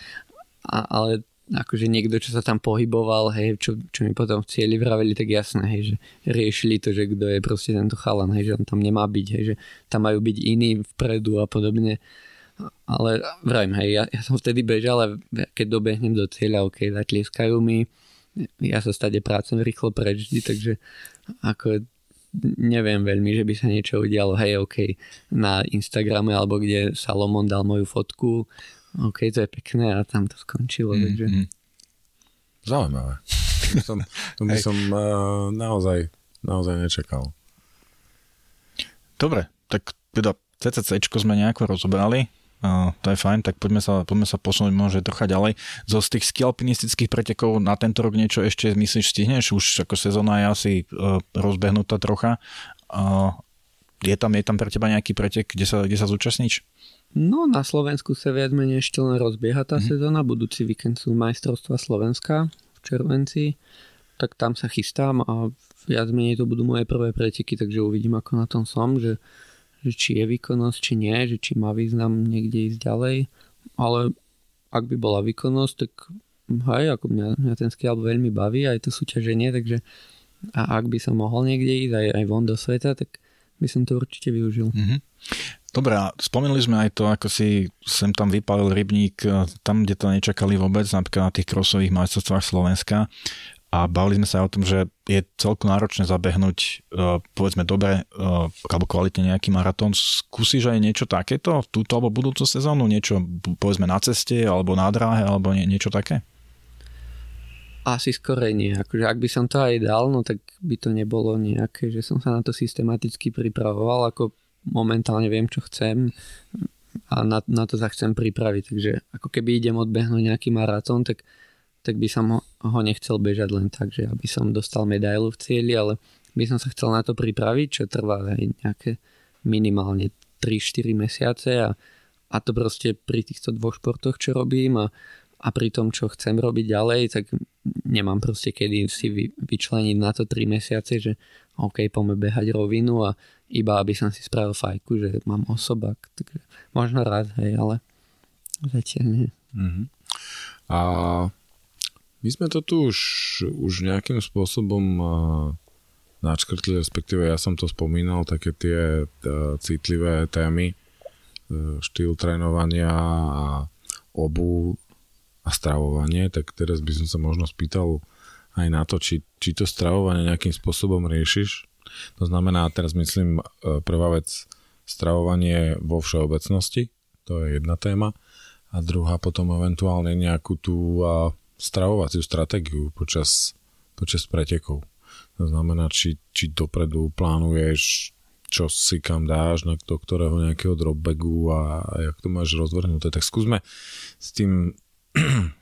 Speaker 5: a, ale akože niekto, čo sa tam pohyboval, hej, čo, čo mi potom v cieli vraveli, tak jasné, hej, že riešili to, že kto je proste tento chalan, hej, že on tam nemá byť, hej, že tam majú byť iní vpredu a podobne. Ale vravím, hej, ja, ja som vtedy bežal a keď dobehnem do cieľa, ok, zatlieskajú mi, ja sa stade prácem rýchlo preč takže ako neviem veľmi, že by sa niečo udialo, hej, ok, na Instagrame alebo kde Salomon dal moju fotku, OK, to je pekné a tam to skončilo. Mm, takže... mm.
Speaker 4: Zaujímavé. To, [laughs] som, to by som uh, naozaj, naozaj nečakal.
Speaker 3: Dobre, tak teda CCC sme nejako rozobrali. Uh, to je fajn, tak poďme sa, poďme sa posunúť možno trocha ďalej. Zo z tých skialpinistických pretekov na tento rok niečo ešte myslíš, stihneš? Už ako sezóna je asi uh, rozbehnutá trocha. Uh, je, tam, je tam pre teba nejaký pretek, kde sa, kde sa zúčastníš?
Speaker 5: No, na Slovensku sa viac menej ešte len rozbieha tá mm-hmm. sezóna. Budúci víkend sú majstrovstva Slovenska v červenci. Tak tam sa chystám a viac menej to budú moje prvé preteky, takže uvidím, ako na tom som, že že či je výkonnosť, či nie, že či má význam niekde ísť ďalej, ale ak by bola výkonnosť, tak hej, ako mňa, mňa ten skill veľmi baví, aj to súťaženie, takže a ak by som mohol niekde ísť aj, aj von do sveta, tak by som to určite využil.
Speaker 3: Mm-hmm. Dobre, a spomenuli sme aj to, ako si sem tam vypalil rybník, e, tam, kde to nečakali vôbec, napríklad na tých krosových majstrovstvách Slovenska a bavili sme sa o tom, že je celku náročné zabehnúť uh, povedzme dobre uh, alebo kvalitne nejaký maratón. Skúsiš aj niečo takéto túto alebo budúcu sezónu? Niečo povedzme na ceste alebo na dráhe alebo nie, niečo také?
Speaker 5: Asi skorej nie. Akože ak by som to aj dal, no tak by to nebolo nejaké, že som sa na to systematicky pripravoval, ako momentálne viem, čo chcem a na, na to sa chcem pripraviť. Takže ako keby idem odbehnúť nejaký maratón, tak tak by som ho, ho nechcel bežať len tak, že aby som dostal medailu v cieli, ale by som sa chcel na to pripraviť, čo trvá aj nejaké minimálne 3-4 mesiace a, a to proste pri týchto dvoch športoch, čo robím a, a pri tom, čo chcem robiť ďalej, tak nemám proste kedy si vy, vyčleniť na to 3 mesiace, že OK, poďme behať rovinu a iba aby som si spravil fajku, že mám osobák, takže možno rád, hej, ale zatiaľ nie. Mm-hmm.
Speaker 4: A my sme to tu už, už nejakým spôsobom načkrtli, respektíve ja som to spomínal, také tie citlivé témy, e, štýl trénovania a obu a stravovanie, tak teraz by som sa možno spýtal aj na to, či, či to stravovanie nejakým spôsobom riešiš. To znamená, teraz myslím, e, prvá vec, stravovanie vo všeobecnosti, to je jedna téma, a druhá potom eventuálne nejakú tú stravovaciu stratégiu počas, počas pretekov. To znamená, či, či dopredu plánuješ, čo si kam dáš, na do ktorého nejakého dropbagu a, a jak to máš rozvrhnuté. Tak skúsme s tým [clears throat]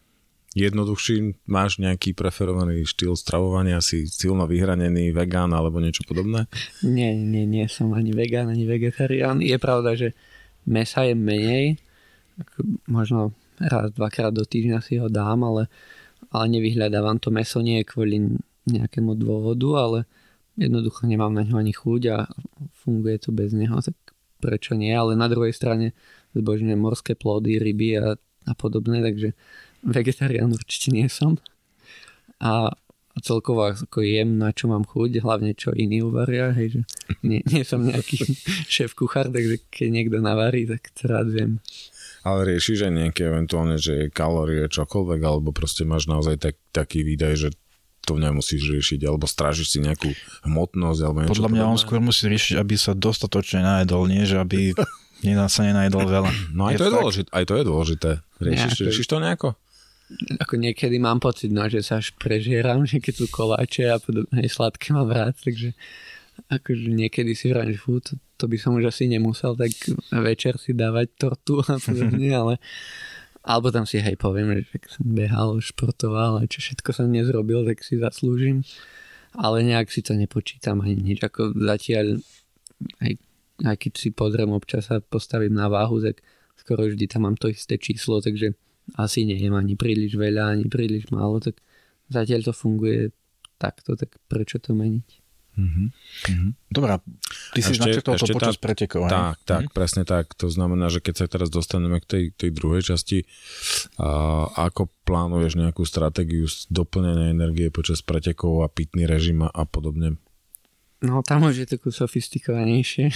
Speaker 4: jednoduchším, máš nejaký preferovaný štýl stravovania, si silno vyhranený vegán alebo niečo podobné?
Speaker 5: Nie, nie, nie som ani vegán, ani vegetarián. Je pravda, že mesa je menej, možno raz, dvakrát do týždňa si ho dám, ale, ale nevyhľadávam to meso nie je kvôli nejakému dôvodu, ale jednoducho nemám na ňo ani chuť a funguje to bez neho, tak prečo nie, ale na druhej strane zbožňujem morské plody, ryby a, a podobné, takže vegetarián určite nie som. A, a celkovo ako jem, na čo mám chuť, hlavne čo iní uvaria, hej, že nie, nie som nejaký [laughs] šéf kuchár, takže keď niekto navarí, tak to rád viem.
Speaker 4: Ale riešiš aj nejaké eventuálne, že kalórie, čokoľvek, alebo proste máš naozaj tak, taký výdaj, že to nemusíš riešiť, alebo strážiš si nejakú hmotnosť, alebo niečo
Speaker 3: Podľa mňa podobné. on skôr musí riešiť, aby sa dostatočne najedol, nie, že aby [laughs] sa nenajedol veľa.
Speaker 4: No aj je to, je dôležité, aj to je dôležité. Riešiš, Nejako. riešiš to nejako?
Speaker 5: Ako niekedy mám pocit, no, že sa až prežieram, že keď sú koláče a podobne sladké mám rád, takže akože niekedy si vrám, že fú, to, to by som už asi nemusel, tak večer si dávať tortu a podobne, ale alebo tam si hej poviem, že som behal, športoval a čo všetko som nezrobil, tak si zaslúžim. Ale nejak si to nepočítam ani nič. Ako zatiaľ, aj, aj keď si pozriem občas a postavím na váhu, tak skoro vždy tam mám to isté číslo, takže asi nejem ani príliš veľa, ani príliš málo, tak zatiaľ to funguje takto, tak prečo to meniť?
Speaker 3: Mm-hmm. Dobrá, ty si načrtol to počas tá, pretekov.
Speaker 4: Tak, tak, mm-hmm. presne tak. To znamená, že keď sa teraz dostaneme k tej, tej druhej časti, a ako plánuješ nejakú stratégiu doplnenia energie počas pretekov a pitný režim a podobne?
Speaker 5: No tam už je takú sofistikovanejšie.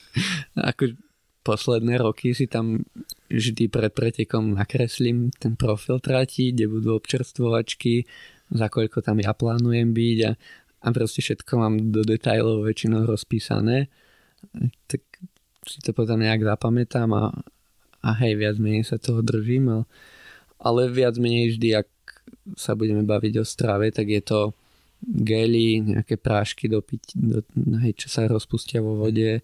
Speaker 5: [laughs] ako posledné roky si tam vždy pred pretekom nakreslím ten profil tratí, kde budú občerstvovačky, za koľko tam ja plánujem byť a a proste všetko mám do detajlov väčšinou rozpísané, tak si to potom nejak zapamätám a, a hej, viac menej sa toho držím, ale, ale viac menej vždy, ak sa budeme baviť o strave, tak je to gely, nejaké prášky do, piť, do hej, čo sa rozpustia vo vode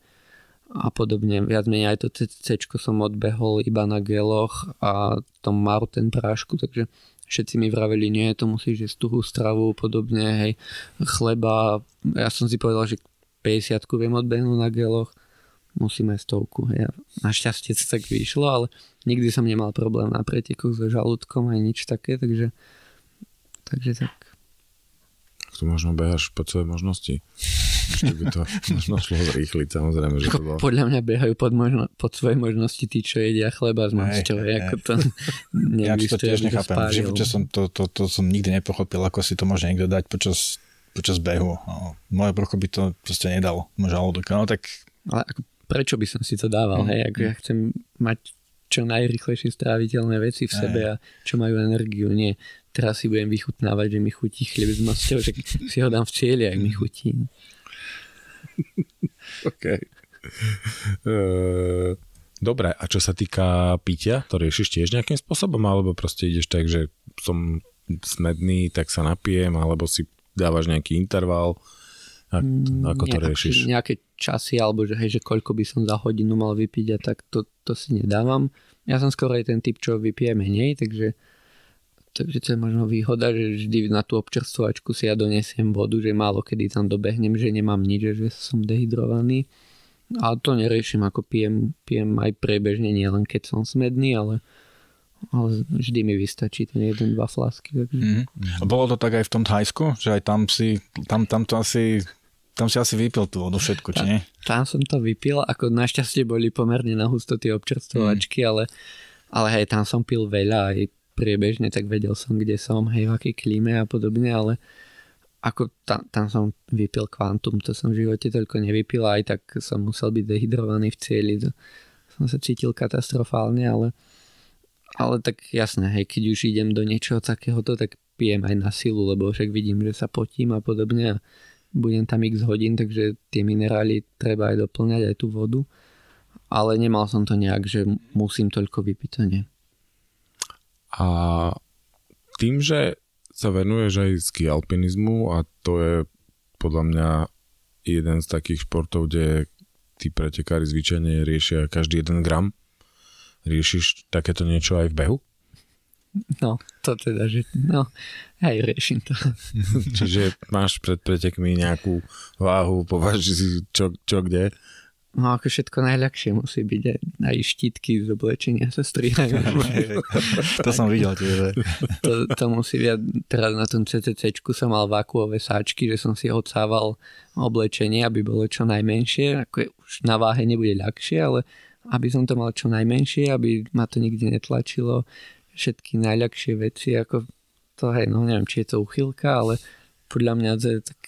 Speaker 5: a podobne. Viac menej aj to CC som odbehol iba na geloch a tom Marten prášku, takže všetci mi vraveli, nie, to musíš jesť tuhú stravu, podobne, hej, chleba. Ja som si povedal, že 50 viem odbehnúť na geloch, musíme stovku. Hej. Našťastie sa tak vyšlo, ale nikdy som nemal problém na pretekoch so žalúdkom aj nič také, takže, takže tak.
Speaker 4: Tu možno behaš po svoje možnosti. Ešte by to [laughs] možno šlo zrýchliť, samozrejme, že to bolo...
Speaker 5: Podľa mňa behajú pod, možno, pod svoje možnosti tí, čo jedia chleba s masťou. Ako to [laughs]
Speaker 3: ja to tiež nechápem. Že, som, to, to, to, som nikdy nepochopil, ako si to môže niekto dať počas, počas behu. No, moje brucho by to proste nedalo. Môže žalúdok. No tak...
Speaker 5: Ale ako, prečo by som si to dával? Mm. Hej? Ako ja chcem mať čo najrychlejšie stráviteľné veci v sebe a čo majú energiu. Nie, teraz si budem vychutnávať, že mi chutí chlieb s masťou, že si ho dám v cieli, ak mi chutí. [laughs]
Speaker 4: OK. Uh, dobre, a čo sa týka pitia, to riešiš tiež nejakým spôsobom, alebo proste ideš tak, že som smedný, tak sa napijem, alebo si dávaš nejaký interval, a, mm, ako to riešiš?
Speaker 5: Nejaké časy, alebo že, hej, že koľko by som za hodinu mal vypiť a tak to, to si nedávam. Ja som skoro aj ten typ, čo vypije menej, takže Takže to je možno výhoda, že vždy na tú občerstvovačku si ja donesiem vodu, že málo kedy tam dobehnem, že nemám nič, že som dehydrovaný. A to neriešim, ako pijem, pijem aj prebežne, nielen keď som smedný, ale, ale vždy mi vystačí ten jeden, dva flasky. Takže...
Speaker 3: Mm. Bolo to tak aj v tom Thajsku, že aj tam si, tam, tam to asi tam si asi vypil tú vodu všetko, či nie?
Speaker 5: Tam, tam som to vypil, ako našťastie boli pomerne na husto tie občerstvovačky, mm. ale, ale hej, tam som pil veľa aj priebežne, tak vedel som, kde som, hej, v akej klíme a podobne, ale ako tam, tam som vypil kvantum, to som v živote toľko nevypil, aj tak som musel byť dehydrovaný v cieli, to som sa cítil katastrofálne, ale, ale tak jasné, hej, keď už idem do niečoho takéhoto, tak pijem aj na silu, lebo však vidím, že sa potím a podobne a budem tam x hodín, takže tie minerály treba aj doplňať, aj tú vodu. Ale nemal som to nejak, že musím toľko vypiť, to nie.
Speaker 4: A tým, že sa venuješ aj ski alpinizmu a to je podľa mňa jeden z takých športov, kde tí pretekári zvyčajne riešia každý jeden gram. Riešiš takéto niečo aj v behu?
Speaker 5: No, to teda, že no, aj riešim to. [laughs]
Speaker 4: Čiže máš pred pretekmi nejakú váhu, považuj si čo, čo kde?
Speaker 5: No ako všetko najľahšie musí byť aj, aj štítky z oblečenia sa strihajú. [laughs]
Speaker 3: to som videl tiež.
Speaker 5: to, to musí viať, teraz na tom CCC som mal vakuové sáčky, že som si odsával oblečenie, aby bolo čo najmenšie, ako je, už na váhe nebude ľahšie, ale aby som to mal čo najmenšie, aby ma to nikdy netlačilo, všetky najľahšie veci, ako to, hej, no neviem, či je to uchylka, ale podľa mňa to je tak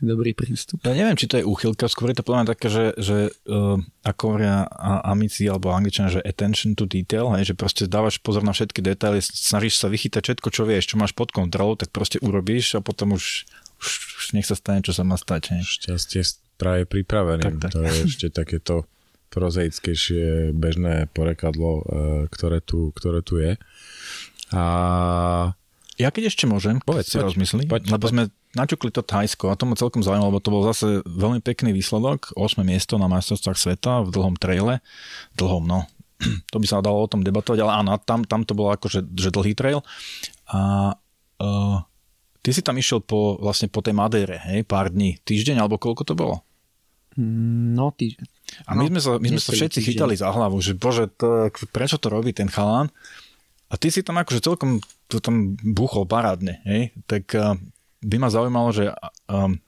Speaker 5: dobrý prístup.
Speaker 3: Ja neviem, či to je úchylka, skôr je to podľa také, že, že uh, ako hovoria amici alebo angličania, že attention to detail, hej, že proste dávaš pozor na všetky detaily, snažíš sa vychytať všetko, čo vieš, čo máš pod kontrolou, tak proste urobíš a potom už, už, už nech sa stane, čo sa má stať. Hej.
Speaker 4: Šťastie práve pripraveným. Tak, tak. To je ešte takéto prozaickejšie bežné porekadlo, uh, ktoré tu, ktoré tu je. A
Speaker 3: ja keď ešte môžem, povedz si rozmyslí, lebo poď. sme načukli to Thajsko a to ma celkom zaujímalo, lebo to bol zase veľmi pekný výsledok, 8. miesto na majstrovstvách sveta v dlhom traile, dlhom no, [clears throat] to by sa dalo o tom debatovať, ale áno, tam, tam to bolo akože že dlhý trail a uh, ty si tam išiel po, vlastne po tej Madére, hej, pár dní, týždeň alebo koľko to bolo?
Speaker 5: No, týždeň.
Speaker 3: A my no, sme sa, my sme sa všetci týždeň. chytali za hlavu, že bože, to, prečo to robí ten chalán? A ty si tam akože celkom to tam buchol parádne, hej? tak uh, by ma zaujímalo, že um,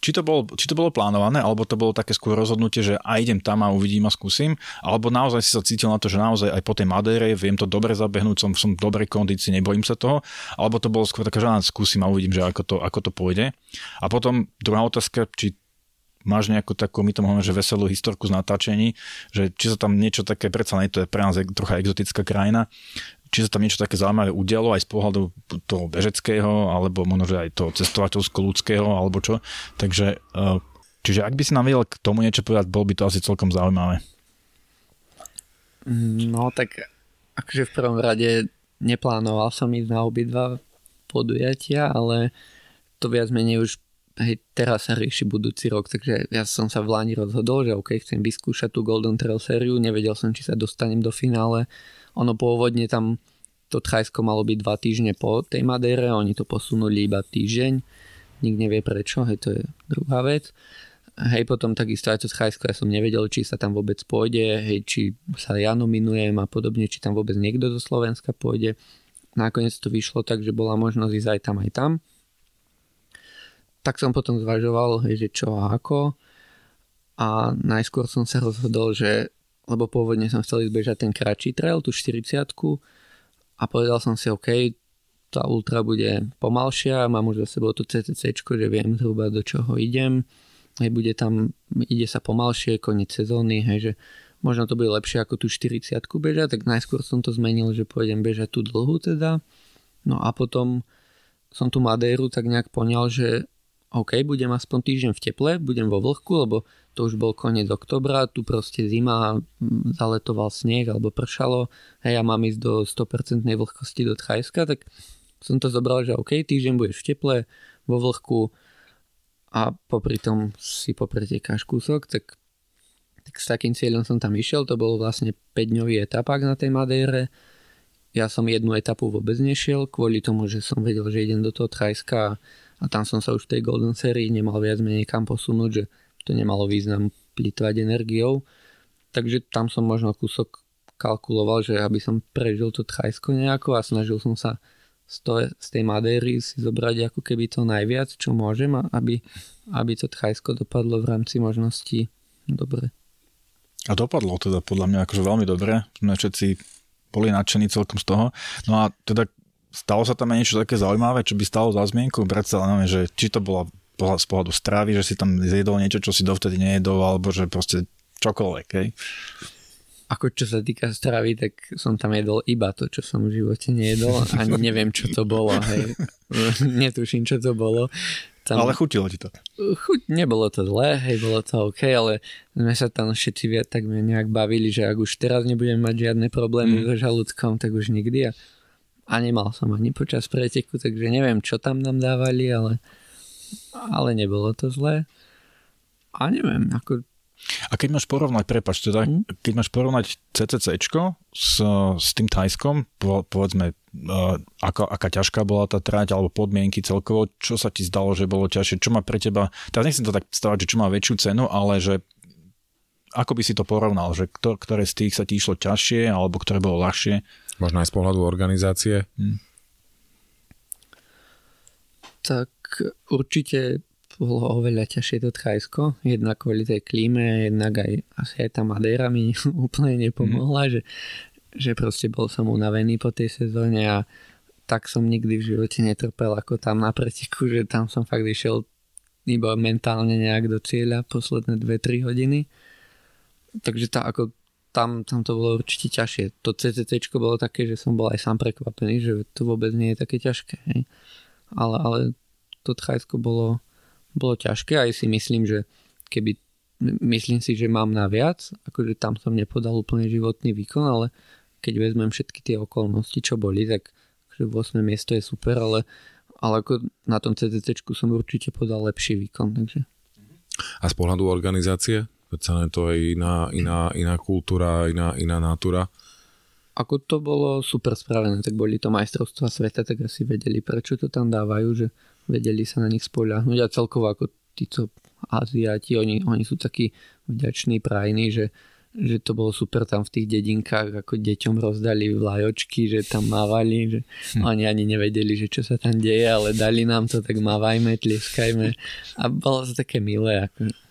Speaker 3: či to, bolo, či to bolo plánované, alebo to bolo také skôr rozhodnutie, že aj idem tam a uvidím a skúsim, alebo naozaj si sa cítil na to, že naozaj aj po tej Madére viem to dobre zabehnúť, som, som v dobrej kondícii, nebojím sa toho, alebo to bolo skôr také, že skúsim a uvidím, že ako to, ako to pôjde. A potom druhá otázka, či máš nejakú takú, my to máme, že veselú historku z natáčení, že či sa tam niečo také, predsa nie to je pre nás trocha exotická krajina, či sa tam niečo také zaujímavé udialo aj z pohľadu toho bežeckého, alebo možno, že aj toho cestovateľsko-ľudského, alebo čo. Takže, eh, čiže ak by si nám vedel k tomu niečo povedať, bol by to asi celkom zaujímavé.
Speaker 5: No tak akože v prvom rade neplánoval som ísť na obidva podujatia, ale to viac menej už hej, teraz sa rieši budúci rok, takže ja som sa v Lani rozhodol, že OK, chcem vyskúšať tú Golden Trail sériu, nevedel som, či sa dostanem do finále. Ono pôvodne tam to Thajsko malo byť dva týždne po tej Madére, oni to posunuli iba týždeň, nik nevie prečo, hej, to je druhá vec. Hej, potom takisto aj to Thajsko, ja som nevedel, či sa tam vôbec pôjde, hej, či sa ja nominujem a podobne, či tam vôbec niekto zo Slovenska pôjde. Nakoniec to vyšlo tak, že bola možnosť ísť aj tam, aj tam. Tak som potom zvažoval, že čo a ako. A najskôr som sa rozhodol, že lebo pôvodne som chcel ísť bežať ten kratší trail, tú 40 a povedal som si, OK, tá ultra bude pomalšia, mám už za sebou to CCC, že viem zhruba do čoho idem hej, bude tam, ide sa pomalšie, koniec sezóny, hej, že možno to bude lepšie ako tú 40 bežať, tak najskôr som to zmenil, že pôjdem bežať tú dlhú teda. No a potom som tu Madéru tak nejak poňal, že OK, budem aspoň týždeň v teple, budem vo vlhku, lebo to už bol koniec oktobra, tu proste zima, zaletoval sneh alebo pršalo, hej, ja mám ísť do 100% vlhkosti do Thajska, tak som to zobral, že OK, týždeň budeš v teple, vo vlhku, a popri tom si popretekáš kúsok, tak, tak s takým cieľom som tam išiel, to bol vlastne 5-dňový etapák na tej Madére. Ja som jednu etapu vôbec nešiel, kvôli tomu, že som vedel, že idem do toho Trajska a tam som sa už v tej Golden Serii nemal viac menej kam posunúť, že to nemalo význam plýtvať energiou. Takže tam som možno kúsok kalkuloval, že aby som prežil to Trajsko nejako a snažil som sa z, to, z tej Madéry si zobrať ako keby to najviac, čo môžem, aby, aby to Thajsko dopadlo v rámci možností dobre.
Speaker 3: A dopadlo teda podľa mňa akože veľmi dobre. Sme všetci boli nadšení celkom z toho. No a teda stalo sa tam aj niečo také zaujímavé, čo by stalo za zmienku? Predsa len, že či to bola z pohľadu stravy, že si tam zjedol niečo, čo si dovtedy nejedol, alebo že proste čokoľvek, hej?
Speaker 5: Ako čo sa týka stravy, tak som tam jedol iba to, čo som v živote nejedol. Ani neviem, čo to bolo. Hej. [laughs] Netuším, čo to bolo.
Speaker 3: Tam... Ale chutilo ti to.
Speaker 5: Chuť, nebolo to zlé, hej, bolo to OK, ale sme sa tam všetci viac tak nejak bavili, že ak už teraz nebudem mať žiadne problémy mm. so žalúdkom, tak už nikdy. A, a nemal som ani počas preteku, takže neviem, čo tam nám dávali, ale, ale nebolo to zlé. A neviem, ako
Speaker 3: a keď máš porovnať, prepač, teda, mm. keď máš porovnať CCC s, s tým Tajskom, po, povedzme, uh, ako, aká ťažká bola tá trať, alebo podmienky celkovo, čo sa ti zdalo, že bolo ťažšie, čo má pre teba, teraz nechcem to tak stavať, že čo má väčšiu cenu, ale že ako by si to porovnal, že kto, ktoré z tých sa ti išlo ťažšie, alebo ktoré bolo ľahšie?
Speaker 4: Možno aj z pohľadu organizácie? Hmm.
Speaker 5: Tak určite bolo oveľa ťažšie to Thajsko, jednak kvôli tej klíme, jednak aj asi aj tá Madeira mi [laughs] úplne nepomohla, mm. že, že proste bol som unavený po tej sezóne a tak som nikdy v živote netrpel ako tam na preteku, že tam som fakt išiel iba mentálne nejak do cieľa posledné 2-3 hodiny. Takže tá, ako tam, tam to bolo určite ťažšie. To CCC bolo také, že som bol aj sám prekvapený, že to vôbec nie je také ťažké. Hej. Ale, ale to Thajsko bolo, bolo ťažké aj si myslím, že keby myslím si, že mám na viac, akože tam som nepodal úplne životný výkon, ale keď vezmem všetky tie okolnosti, čo boli, tak že 8. miesto je super, ale, ale ako na tom CCC som určite podal lepší výkon. Takže.
Speaker 4: A z pohľadu organizácie? Veď to je iná, iná, iná kultúra, iná, iná natúra.
Speaker 5: Ako to bolo super spravené, tak boli to majstrovstvá sveta, tak asi vedeli, prečo to tam dávajú, že vedeli sa na nich spoľahnúť a celkovo ako títo Aziati, oni, oni sú takí vďační, prajní, že, že to bolo super tam v tých dedinkách, ako deťom rozdali vlajočky, že tam mávali, že hm. oni ani nevedeli, že čo sa tam deje, ale dali nám to, tak mávajme, tlieskajme a bolo to také milé. Ako.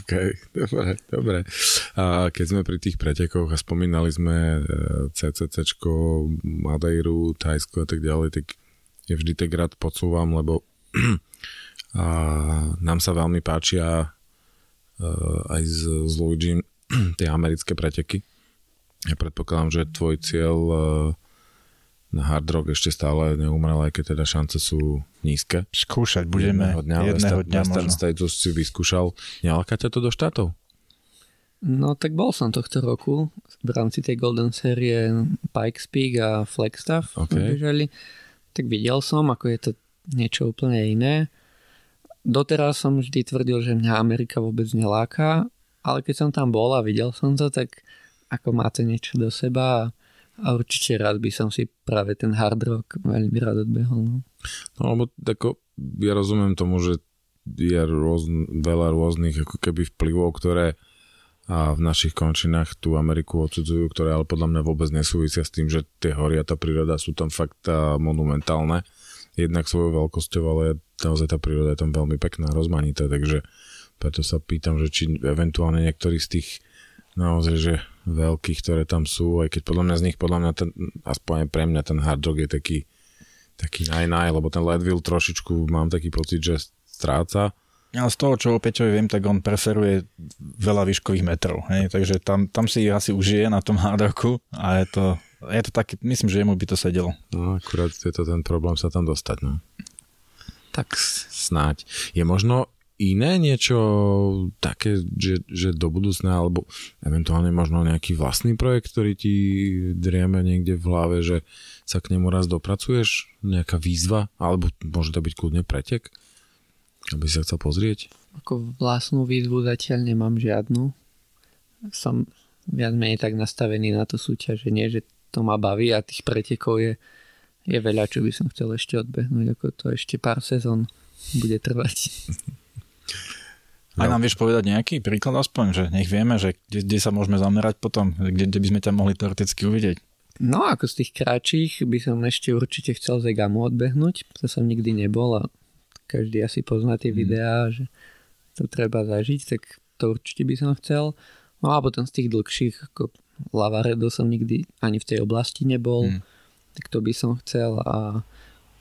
Speaker 4: OK, dobre, dobre. A keď sme pri tých pretekoch a spomínali sme CCC, Madeiru, Tajsko a tak ďalej, tak ja vždy tak rád podsúvam, lebo [clears throat] a nám sa veľmi páčia uh, aj s, s Luigi [clears throat] tie americké preteky. Ja predpokladám, že tvoj cieľ uh, na hard rock ešte stále neumrel, aj keď teda šance sú nízke.
Speaker 3: Skúšať budeme jedného dňa, jedného dňa
Speaker 4: Western States si vyskúšal. Nelaká ťa to do štátov?
Speaker 5: No tak bol som tohto roku v rámci tej Golden série Pikes Peak a Flagstaff okay. bežali tak videl som, ako je to niečo úplne iné. doteraz som vždy tvrdil, že mňa Amerika vôbec neláka, ale keď som tam bol a videl som to, tak ako máte niečo do seba a, a určite rád by som si práve ten hard rock veľmi rád odbehol. No,
Speaker 4: no lebo tako, ja rozumiem tomu, že je rôzn, veľa rôznych ako keby vplyvov, ktoré a v našich končinách tú Ameriku odsudzujú, ktoré ale podľa mňa vôbec nesúvisia s tým, že tie hory a tá príroda sú tam fakt monumentálne. Jednak svojou veľkosťou, ale naozaj tá príroda je tam veľmi pekná, rozmanitá, takže preto sa pýtam, že či eventuálne niektorý z tých naozaj, že veľkých, ktoré tam sú, aj keď podľa mňa z nich, podľa mňa ten, aspoň pre mňa ten hard rock je taký taký naj, lebo ten Leadville trošičku mám taký pocit, že stráca
Speaker 3: ale z toho, čo o Peťovi viem, tak on preferuje veľa výškových metrov. Hej? Takže tam, tam si asi užije na tom hardoku a je to, je to taký, myslím, že jemu by to sedelo.
Speaker 4: No akurát je to ten problém sa tam dostať. No. Tak snáď. Je možno iné niečo také, že, že do budúcna, alebo eventuálne možno nejaký vlastný projekt, ktorý ti drieme niekde v hlave, že sa k nemu raz dopracuješ? Nejaká výzva? Alebo môže to byť kľudne pretek? Aby sa chcel pozrieť?
Speaker 5: Ako vlastnú výzvu zatiaľ nemám žiadnu. Som viac menej tak nastavený na to súťaženie, že to ma baví a tých pretekov je, je veľa, čo by som chcel ešte odbehnúť, ako to ešte pár sezón bude trvať. [laughs]
Speaker 3: Aj nám vieš povedať nejaký príklad aspoň, že nech vieme, že kde, kde sa môžeme zamerať potom, kde, kde by sme ťa mohli teoreticky uvidieť.
Speaker 5: No ako z tých kráčích by som ešte určite chcel Zegamu odbehnúť, to som nikdy nebol a každý asi pozná tie mm. videá, že to treba zažiť, tak to určite by som chcel. No a potom z tých dlhších, ako Lavaredo som nikdy ani v tej oblasti nebol, mm. tak to by som chcel a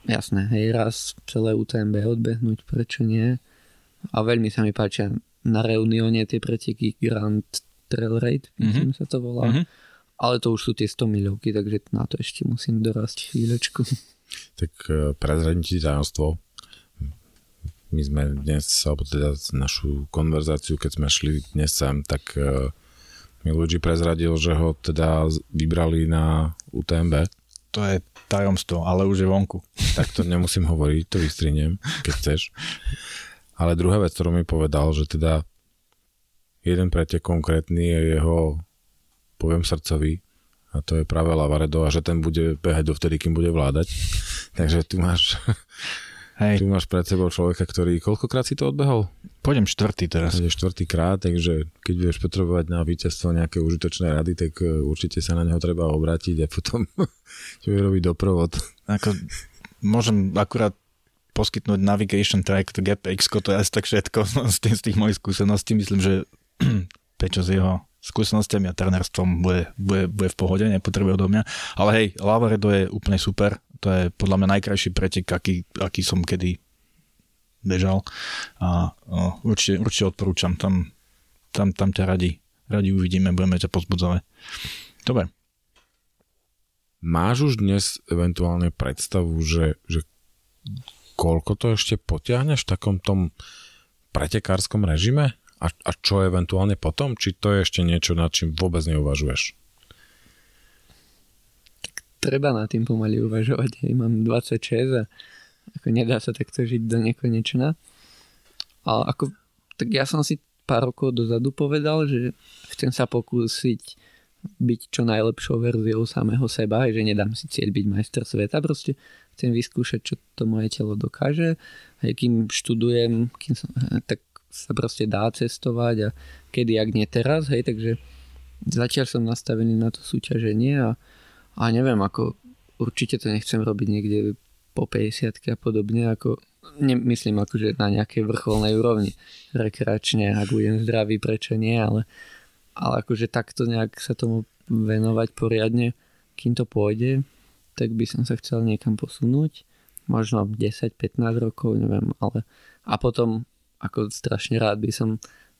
Speaker 5: jasné, hej, raz celé UTMB odbehnúť, prečo nie. A veľmi sa mi páčia na Reunione tie preteky Grand Trail Raid, mm-hmm. sa to volá. Mm-hmm. Ale to už sú tie 100 milovky, takže na to ešte musím dorásť chvíľočku. [laughs]
Speaker 4: Tak eh, prezradím ti tajomstvo my sme dnes, alebo teda našu konverzáciu, keď sme šli dnes sem, tak uh, mi Luigi prezradil, že ho teda vybrali na UTMB.
Speaker 3: To je tajomstvo, ale už je vonku.
Speaker 4: Tak to nemusím hovoriť, to vystriniem, keď chceš. [laughs] Ale druhá vec, ktorú mi povedal, že teda jeden pretek konkrétny je jeho, poviem srdcový, a to je práve Lavaredo a že ten bude behať dovtedy, kým bude vládať. [laughs] Takže tu máš [laughs] Hej. Tu máš pred sebou človeka, ktorý koľkokrát si to odbehol?
Speaker 3: Pôjdem štvrtý teraz.
Speaker 4: Pôjdem štvrtý krát, takže keď budeš potrebovať na víťazstvo nejaké užitočné rady, tak e, určite sa na neho treba obrátiť a potom [laughs] je robiť doprovod.
Speaker 3: Ako, môžem akurát poskytnúť navigation track, GPX, to je asi tak všetko [laughs] z tých, z tých mojich skúseností. Myslím, že [clears throat] Pečo s jeho skúsenostiami a trenerstvom bude, bude, bude v pohode, nepotrebuje odo mňa. Ale hej, Lavaredo je úplne super to je podľa mňa najkrajší pretek, aký, aký som kedy bežal a o, určite, určite odporúčam, tam, tam, tam ťa radi, radi uvidíme, budeme ťa pozbudzovať. Dobre.
Speaker 4: Máš už dnes eventuálne predstavu, že, že koľko to ešte potiahneš v takom tom pretekárskom režime? A, a čo eventuálne potom? Či to je ešte niečo, nad čím vôbec neuvažuješ?
Speaker 5: treba na tým pomaly uvažovať. Hej, mám 26 a ako nedá sa takto žiť do nekonečna. Ale ako, tak ja som si pár rokov dozadu povedal, že chcem sa pokúsiť byť čo najlepšou verziou samého seba, že nedám si cieľ byť majster sveta, proste chcem vyskúšať, čo to moje telo dokáže. Aj kým študujem, kým som, tak sa proste dá cestovať a kedy, ak nie teraz, hej, takže zatiaľ som nastavený na to súťaženie a a neviem, ako určite to nechcem robiť niekde po 50 a podobne, ako nemyslím akože na nejakej vrcholnej úrovni rekreačne, ak budem zdravý, prečo nie, ale, ale akože takto nejak sa tomu venovať poriadne, kým to pôjde, tak by som sa chcel niekam posunúť, možno 10-15 rokov, neviem, ale a potom ako strašne rád by som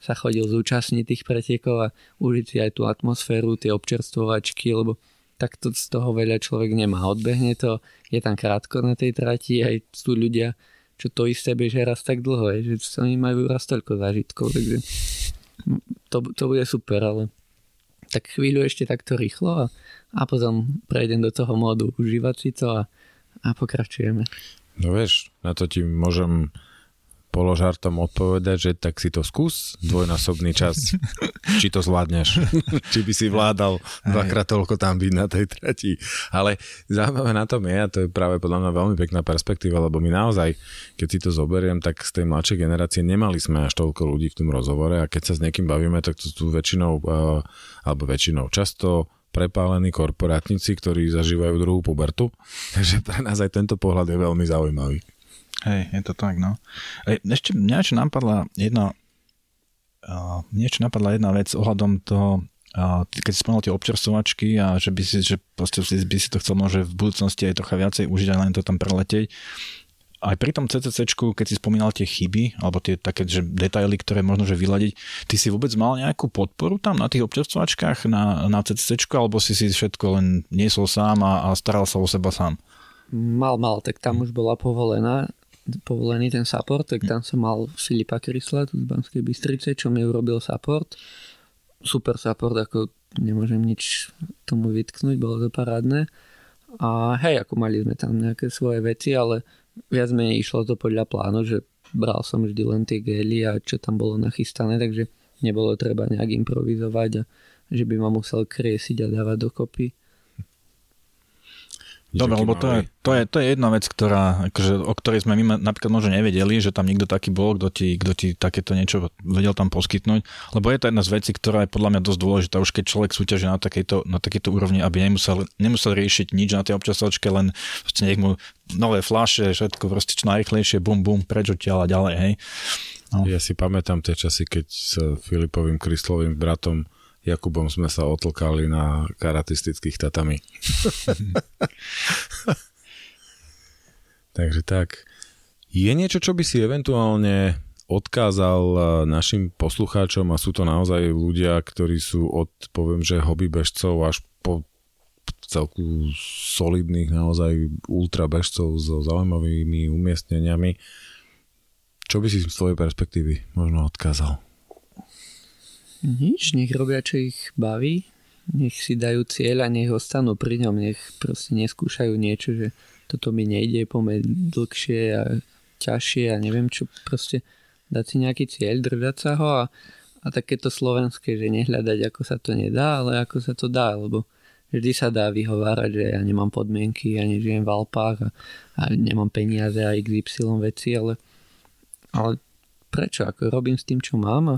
Speaker 5: sa chodil zúčastniť tých pretekov a užiť si aj tú atmosféru, tie občerstvovačky, lebo tak to z toho veľa človek nemá. Odbehne to, je tam krátko na tej trati, aj sú ľudia, čo to isté bežia raz tak dlho, je, že mi majú raz toľko zážitkov, takže to, to bude super, ale tak chvíľu ešte takto rýchlo a, a potom prejdem do toho módu užívať si to a, a pokračujeme.
Speaker 4: No vieš, na to ti môžem položartom odpovedať, že tak si to skús, dvojnásobný čas, [laughs] či to zvládneš, či by si vládal dvakrát toľko tam byť na tej trati. Ale zaujímavé na tom je, a to je práve podľa mňa veľmi pekná perspektíva, lebo my naozaj, keď si to zoberiem, tak z tej mladšej generácie nemali sme až toľko ľudí v tom rozhovore a keď sa s niekým bavíme, tak to sú väčšinou, eh, alebo väčšinou často prepálení korporátnici, ktorí zažívajú druhú pubertu. Takže pre nás aj tento pohľad je veľmi zaujímavý.
Speaker 3: Hej, je to tak, no. Ešte mňa čo napadla jedna uh, niečo napadla jedna vec ohľadom toho, uh, keď si spomenul tie občerstvovačky a že by si, že proste by si to chcel možno v budúcnosti aj trocha viacej užiť a len to tam preletieť. Aj pri tom CCC, keď si spomínal tie chyby, alebo tie také že detaily, ktoré možno že vyladiť, ty si vôbec mal nejakú podporu tam na tých občerstvovačkách na, na CCC, alebo si si všetko len niesol sám a, a staral sa o seba sám?
Speaker 5: Mal, mal, tak tam už bola povolená povolený ten support, tak tam som mal Filipa Krysla z Banskej Bystrice, čo mi urobil support. Super support, ako nemôžem nič tomu vytknúť, bolo to parádne. A hej, ako mali sme tam nejaké svoje veci, ale viac menej išlo to podľa plánu, že bral som vždy len tie gely a čo tam bolo nachystané, takže nebolo treba nejak improvizovať a že by ma musel kriesiť a dávať dokopy.
Speaker 3: Dobre, lebo to je, to, je, to je jedna vec, ktorá, akože, o ktorej sme my napríklad možno nevedeli, že tam niekto taký bol, kto ti, kto ti takéto niečo vedel tam poskytnúť. Lebo je to jedna z vecí, ktorá je podľa mňa dosť dôležitá, už keď človek súťaží na takejto, na takejto úrovni, aby nemusel, nemusel riešiť nič na tej občasovačke, len nech mu nové fláše, všetko proste čo najrychlejšie, bum bum, preč odtiaľ a ďalej, hej.
Speaker 4: No. Ja si pamätám tie časy, keď s Filipovým Kryslovým bratom Jakubom sme sa otlkali na karatistických tatami. [laughs] Takže tak. Je niečo, čo by si eventuálne odkázal eh, našim poslucháčom a sú to naozaj ľudia, ktorí sú od, poviem, že hobby bežcov až po celku solidných naozaj ultra bežcov so zaujímavými umiestneniami. Čo by si z tvojej perspektívy možno odkázal?
Speaker 5: Nič, nech robia, čo ich baví, nech si dajú cieľ a nech ostanú pri ňom, nech proste neskúšajú niečo, že toto mi nejde, pomeň dlhšie a ťažšie a neviem čo, proste dať si nejaký cieľ, držať sa ho a, a takéto slovenské, že nehľadať, ako sa to nedá, ale ako sa to dá, lebo vždy sa dá vyhovárať, že ja nemám podmienky, ja nežijem v Alpách a, a nemám peniaze a XY veci, ale, ale prečo? Ako robím s tým, čo mám a,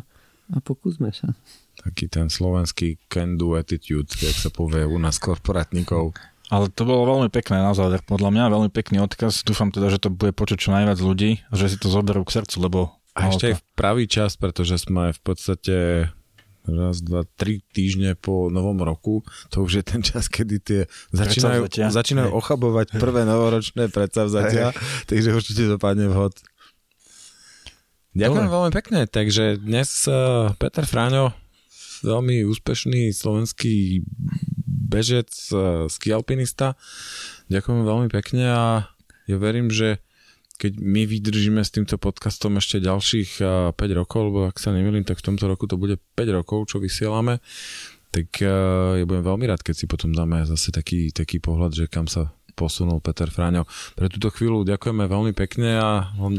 Speaker 5: a pokúsme sa.
Speaker 4: Taký ten slovenský can do attitude, keď sa povie u nás korporátnikov.
Speaker 3: Ale to bolo veľmi pekné na záver, podľa mňa veľmi pekný odkaz. Dúfam teda, že to bude počuť čo najviac ľudí a že si to zoberú k srdcu, lebo...
Speaker 4: A ešte aj v pravý čas, pretože sme v podstate raz, dva, tri týždne po novom roku, to už je ten čas, kedy tie začínajú, začínajú ochabovať prvé novoročné predsavzatia, [laughs] takže určite dopadne vhod. Ďakujem Dobre. veľmi pekne. Takže dnes uh, Peter Fráňo, veľmi úspešný slovenský bežec, uh, skialpinista. Ďakujem veľmi pekne a ja verím, že keď my vydržíme s týmto podcastom ešte ďalších uh, 5 rokov, lebo ak sa nemýlim, tak v tomto roku to bude 5 rokov, čo vysielame, tak ja budem veľmi rád, keď si potom dáme zase taký, taký pohľad, že kam sa posunul Peter Fráňo. Pre túto chvíľu ďakujeme veľmi pekne a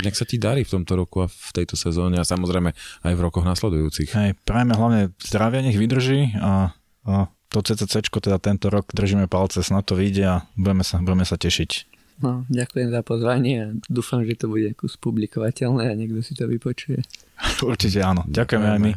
Speaker 4: nech sa ti darí v tomto roku a v tejto sezóne a samozrejme aj v rokoch nasledujúcich.
Speaker 3: Hej, prajeme hlavne zdravie, nech vydrží a, a to CCC, teda tento rok držíme palce, snad to vyjde a budeme sa, budeme sa tešiť.
Speaker 5: No, ďakujem za pozvanie a dúfam, že to bude kus publikovateľné a niekto si to vypočuje.
Speaker 3: Určite áno. Ďakujeme aj my.